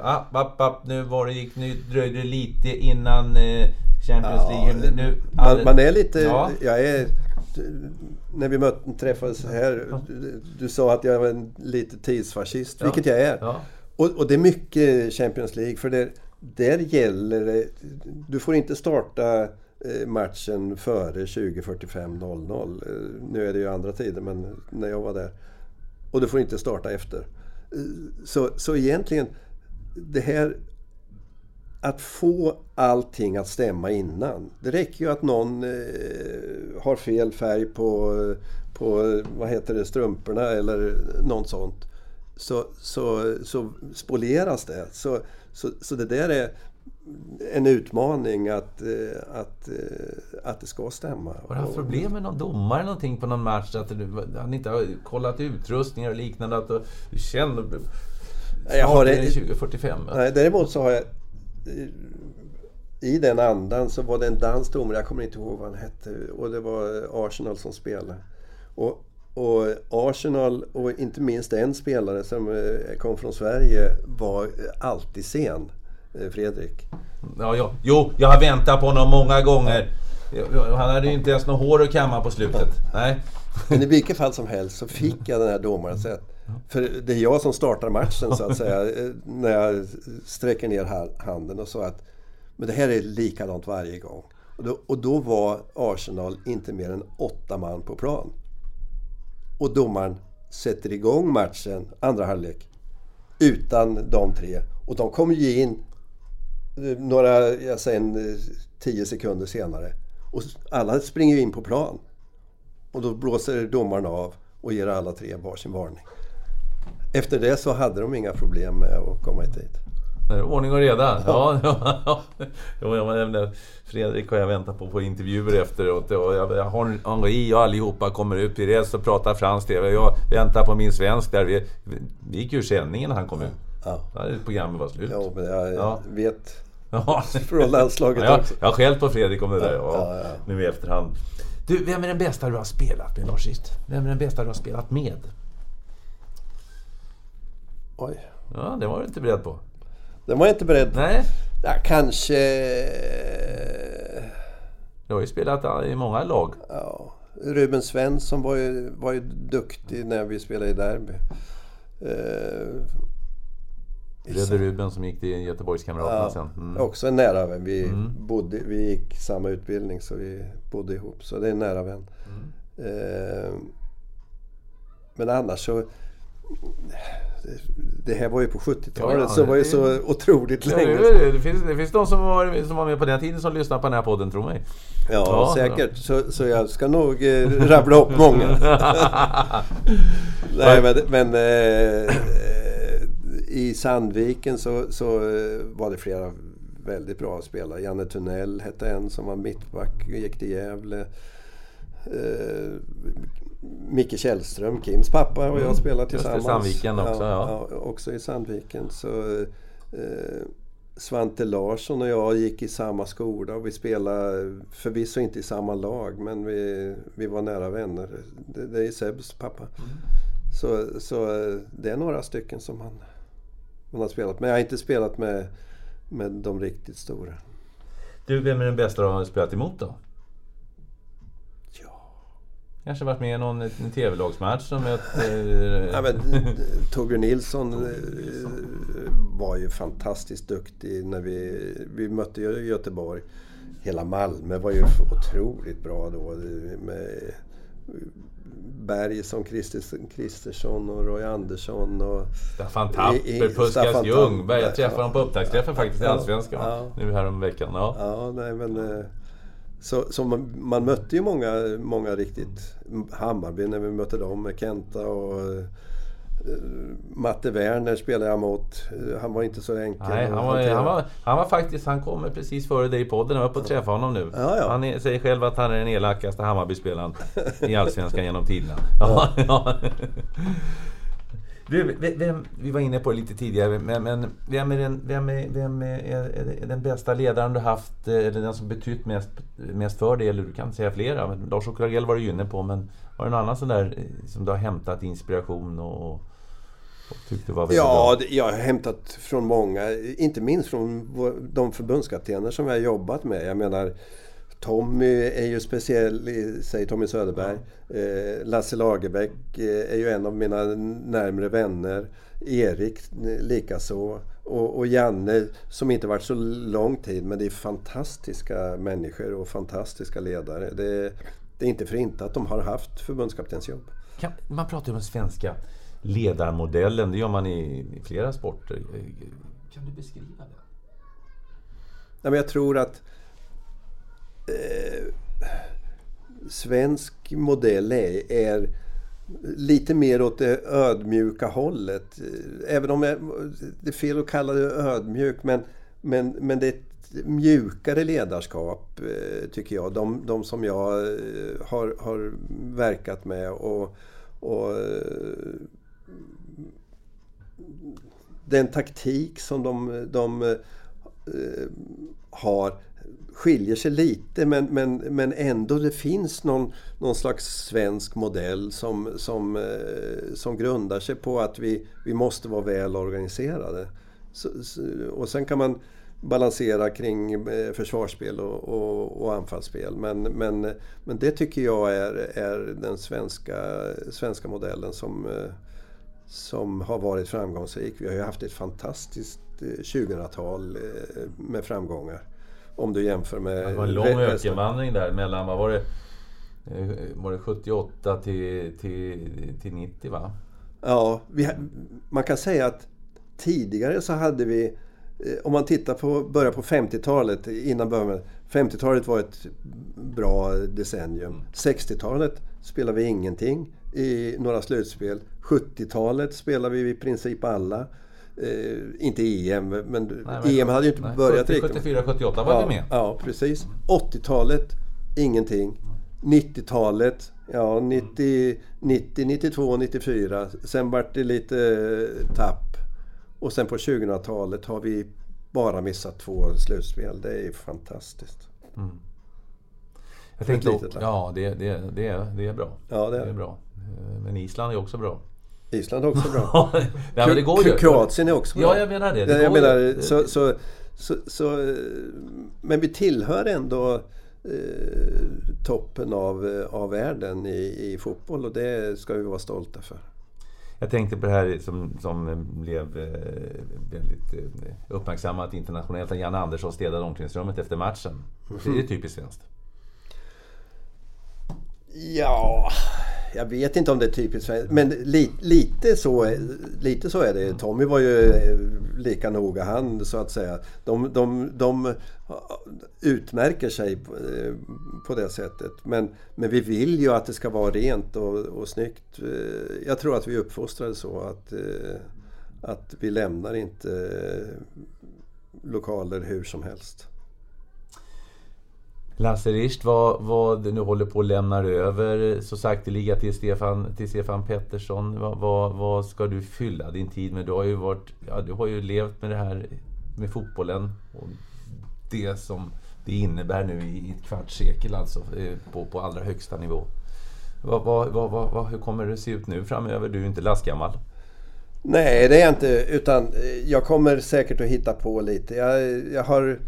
Ah, app, app, nu, var det gick, nu dröjde det lite innan eh, Champions ja, League. Nu, man, man, är lite... Ja. Jag är, när vi möt, träffades här, du, du, sa att jag var en lite tidsfascist, ja. vilket jag är. Ja. Och, och, det är mycket Champions League, för det, där gäller det... Du får inte starta eh, matchen före 20.45.00. Eh, nu är det ju andra tider, men när jag var där. Och du får inte starta efter. Så, så egentligen, det här att få allting att stämma innan. Det räcker ju att någon eh, har fel färg på, på vad heter det, strumporna eller något sånt. Så, så, så spolieras det. Så, så, så det där är en utmaning att, eh, att, eh, att det ska stämma. Har du haft problem med någon domare någonting på någon match? Att du, han inte har kollat utrustningar och liknande? Att du känner... Jag har det... 2045? Nej, däremot så har jag... I den andan så var det en dansk domare, jag kommer inte ihåg vad han hette. Och det var Arsenal som spelade. Och, och Arsenal, och inte minst en spelare som eh, kom från Sverige, var alltid sen. Eh, Fredrik. Ja, ja. Jo, jag har väntat på honom många gånger. Han hade ju inte ens något hår att kamma på slutet. Nej. Men i vilket fall som helst så fick jag den här domaren sett. För det är jag som startar matchen så att säga. Eh, när jag sträcker ner handen och sa att men det här är likadant varje gång. Och då, och då var Arsenal inte mer än åtta man på plan. Och domaren sätter igång matchen, andra halvlek, utan de tre. Och de kommer ju in några, jag säger en, tio sekunder senare. Och alla springer ju in på plan. Och då blåser domaren av och ger alla tre varsin varning. Efter det så hade de inga problem med att komma tid. Ordning och reda. Ja. Ja, ja. Fredrik har jag väntat på på intervjuer efteråt. Och jag, har Henri och allihopa kommer ut. Pires och pratar fransk TV. Jag väntar på min svensk där. Vi, vi gick ur sändningen när han kom ut. Ja. Programmet var slut. Ja, men jag ja. vet. Från landslaget ja, också. Jag har skällt på Fredrik om det där ja, ja, nu i efterhand. Du, vem är den bästa du har spelat med Lars Vem är den bästa du har spelat med? Oj. Ja, det var du inte beredd på. Den var jag inte beredd på. Nej. Ja, kanske... Du har ju spelat i många lag. Ja. Ruben Svensson var ju, var ju duktig när vi spelade i derby. Uh, Röde Ruben som gick till Göteborgskamraterna ja, sen. Mm. Också en nära vän. Vi, mm. bodde, vi gick samma utbildning så vi bodde ihop. Så det är en nära vän. Mm. Eh, men annars så... Det här var ju på 70-talet, ja, så det var ju så otroligt länge ja, det, det, finns, det finns de som var, som var med på den tiden som lyssnar på den här podden, tro mig. Ja, Ja, säkert. Så, så jag ska nog eh, rabbla upp många. Nej, men, men eh, i Sandviken så, så eh, var det flera väldigt bra spelare. Janne Tunnell hette en som var mittback, gick till Gävle. Eh, Micke Källström, Kims pappa och jag Mm. Just det, tillsammans. Sandviken också, ja. ja. Också i Sandviken. Så, eh, Svante Larsson och jag gick i samma skola och vi spelade förvisso inte i samma lag men vi, vi var nära vänner. Det, det är Sebs pappa. Så, så eh, det är några stycken som man, man har spelat med. Jag har inte spelat med, med de riktigt stora. Du, vem är den bästa du har spelat emot då? Ja. Kanske varit med i någon TV-lagsmatch som ett... Eh, Ja, men, Torbjörn Nilsson eh, var ju fantastiskt duktig när vi, vi mötte Göteborg. Hela Malmö var ju otroligt bra då. Med Berg som Kristersson och Roy Andersson. Och, Staffan Tapper, Puskas Ljungberg. Jag träffade ja. honom på upptaktsträffen faktiskt i Ja, Allsvenskan. ja. Nu här om veckan. Ja. ja, nej, men, eh, så, så man, man mötte ju många, många riktigt. Hammarby när vi mötte dem med Kenta och eh, Matte Werner spelade jag mot. Han var inte så enkel Nej, att han var, han, var, han var faktiskt, han kommer precis före dig i podden. Jag var uppe och träffade honom nu. Ja, ja. Han är, säger själv att han är den elakaste Hammarby-spelaren i Allsvenskan genom tiderna. Ja. Du, ve- vem, vi var inne på det lite tidigare, men, men vem, är den, vem, är, vem är, den bästa ledaren du haft, eh, eller den som betytt mest, mest för dig? Eller du kan säga flera. Lars-Åke Lagrell var du ju inne på, men var det någon annan sån där eh, som du har hämtat inspiration och, och tyckte var väldigt Ja, bra? det- jag har hämtat från många. Inte minst från de förbundskaptener som jag har jobbat med. Jag menar, Tommy är ju speciell, i- säger Tommy Söderberg. Eh, Lasse Lagerbäck eh, är ju en av mina närmre vänner. Erik eh, likaså. Och, och Janne, som inte varit så lång tid, men det är fantastiska människor och fantastiska ledare. Det, det är inte för inte att de har haft förbundskaptensjobb. Man pratar ju om den svenska ledarmodellen. Det gör man i, i flera sporter. Kan du beskriva det? Nej, men jag tror att eh, svensk modell är, är lite mer åt det ödmjuka hållet. Även om jag, det är fel att kalla det ödmjuk men, men, men det är ett mjukare ledarskap eh, tycker jag. De, de som jag eh, har, har verkat med och, och eh, den taktik som de, de eh, har skiljer sig lite men, men, men ändå det finns någon, någon slags svensk modell som, som, eh, som grundar sig på att vi, vi måste vara väl organiserade. Så, så, och sen kan man balansera kring eh, försvarsspel och, och, och anfallsspel. Men, men, men det tycker jag är, är den svenska, svenska modellen som, eh, som har varit framgångsrik. Vi har ju haft ett fantastiskt 2000-tal med framgångar. Om du jämför med... Det var en lång ökenvandring där mellan, vad var det? Eh, Var det 78 till, till, till 90 va? Ja, vi, man kan säga att tidigare så hade vi... eh, Om man tittar på början på 50-talet, innan början med 50-talet var ett bra decennium. 60-talet spelade vi ingenting i några slutspel. 70-talet spelade vi i princip alla. Eh, inte EM, men, men- EM hade ju inte Nej, börjat 70, riktigt. 74, 78 var ja, vi med. Ja, precis. 80-talet, ingenting. 90-talet, ja 90, 90, 92, 94. Sen vart det lite eh, tapp. Och sen på 2000-talet har vi bara missat två slutspel. Det är fantastiskt. Jag tänkte, litet ja, det, det, det, är, det är bra. Ja, det är det är bra. Eh, Men Island är också bra. Island är också bra. Ja, men det går ju. Kroatien är också bra. Ja, jag menar det. det jag menar, ju. så, så, så, så, eh, men vi tillhör ändå eh, toppen av, eh, av världen i, i fotboll och det ska vi vara stolta för. Jag tänkte på det här som, som blev eh, väldigt eh, uppmärksammat internationellt. Att Jan Andersson städade omklädningsrummet efter matchen. Det är typiskt svenskt. Ja, jag vet inte om det är typiskt svenskt, men li, lite, så, lite så är det. Tommy var ju eh, lika noga han så att säga. De, de, de utmärker sig på, eh, på det sättet. Men, men vi vill ju att det ska vara rent och, och snyggt. Eh, jag tror att vi uppfostrade så att, att vi lämnar inte lokaler hur som helst. Lasse Richt, vad, vad du nu håller på att lämna över så sakteliga till Stefan, till Stefan Pettersson. Vad, vad, vad, ska du fylla din tid med? Du har ju, varit, ja, du har ju levt med det här med fotbollen och det som det innebär nu i ett kvartssekel alltså eh, på, på allra högsta nivå. Vad, vad, vad, vad, hur kommer det se ut nu framöver? Du är ju inte lastgammal. Nej, det är jag inte. Utan jag kommer säkert att hitta på lite. Jag, jag har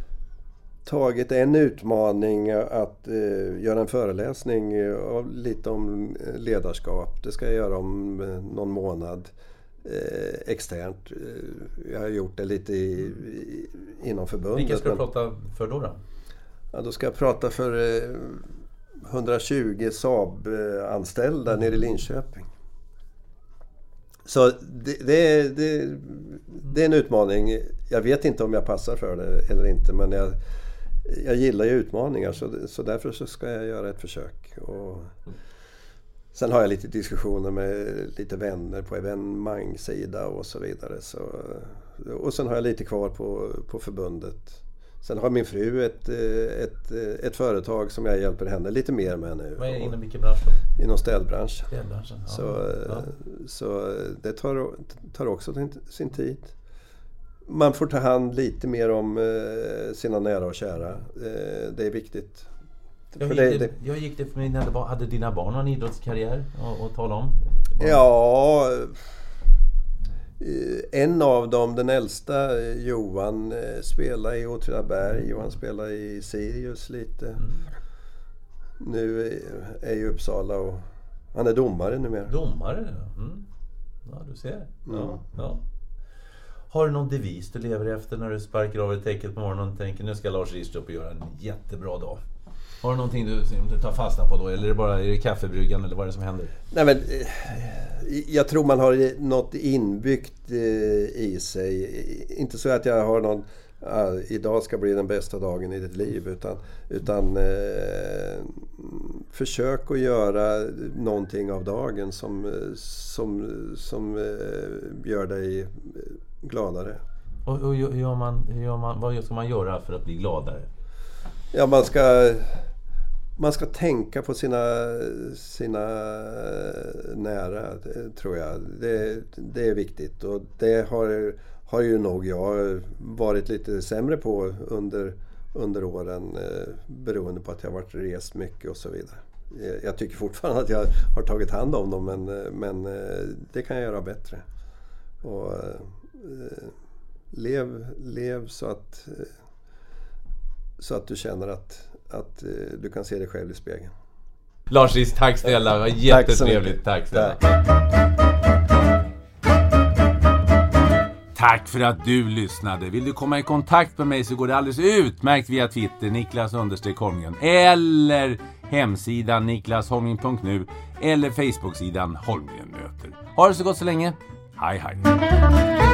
tagit en utmaning att eh, göra en föreläsning eh, lite om eh, ledarskap. Det ska jag göra om eh, någon månad eh, externt. Jag har gjort det lite i, i, inom förbundet. Vilka ska du prata för då? Då, ja, då ska jag prata för eh, 120 Saab-anställda nere i Linköping. Så det, det, det, det, är en utmaning. Jag vet inte om jag passar för det eller inte men jag, jag gillar ju utmaningar så, så därför så ska jag göra ett försök. Och sen har jag lite diskussioner med lite vänner på evenemangssida och så vidare. Så, och sen har jag lite kvar på, på förbundet. Sen har min fru ett, ett, ett företag som jag hjälper henne lite mer med nu. Vad är inom vilken bransch då? Inom städbranschen. städbranschen ja. Så, ja. så det tar, tar också sin tid man får ta hand lite mer om eh, sina nära och kära. Eh, det är viktigt. Jag gick, det, det, jag gick det för mig när hade dina barn någon idrottskarriär att tala om? Ja, eh, en av dem, den äldsta, Johan, spelar i Åtvidaberg och han spelar i Sirius lite. Mm. Nu är ju Uppsala och han är domare numera. Domare? Mm. Ja, du ser. Ja, mm. ja. Har du någon devis du lever efter när du sparkar av dig täcket på morgonen och tänker nu ska Lars Richter upp och göra en jättebra dag? Har du någonting du, du tar fasta på då? Eller är det bara är det kaffebryggan eller vad är det som händer? Nej, men, eh, jag tror man har något inbyggt eh, i sig. Inte så att jag har någon ah, idag ska bli den bästa dagen i ditt liv. Utan, utan eh, försök att göra någonting av dagen som, eh, som, som eh, gör dig gladare. Och, och gör man, gör man, vad ska man göra för att bli gladare? Ja, man ska, man ska tänka på sina, sina nära, tror jag. Det, det är viktigt och det har, har ju nog jag varit lite sämre på under, under åren eh, beroende på att jag varit rest mycket och så vidare. Jag tycker fortfarande att jag har tagit hand om dem men, men eh, det kan jag göra bättre. Och, Eh, lev, lev så att, eh, så att du känner att, att eh, du kan se dig själv i spegeln. Lars Riss, tack snälla. Det var jättetrevligt. Tack snälla. Tack för att du lyssnade. Vill du komma i kontakt med mig så går det alldeles utmärkt via Twitter, Niklas Holmgren, eller hemsidan niklasholmgren.nu eller Facebooksidan Holmgren möter. Ha det så gott så länge. Hej hej!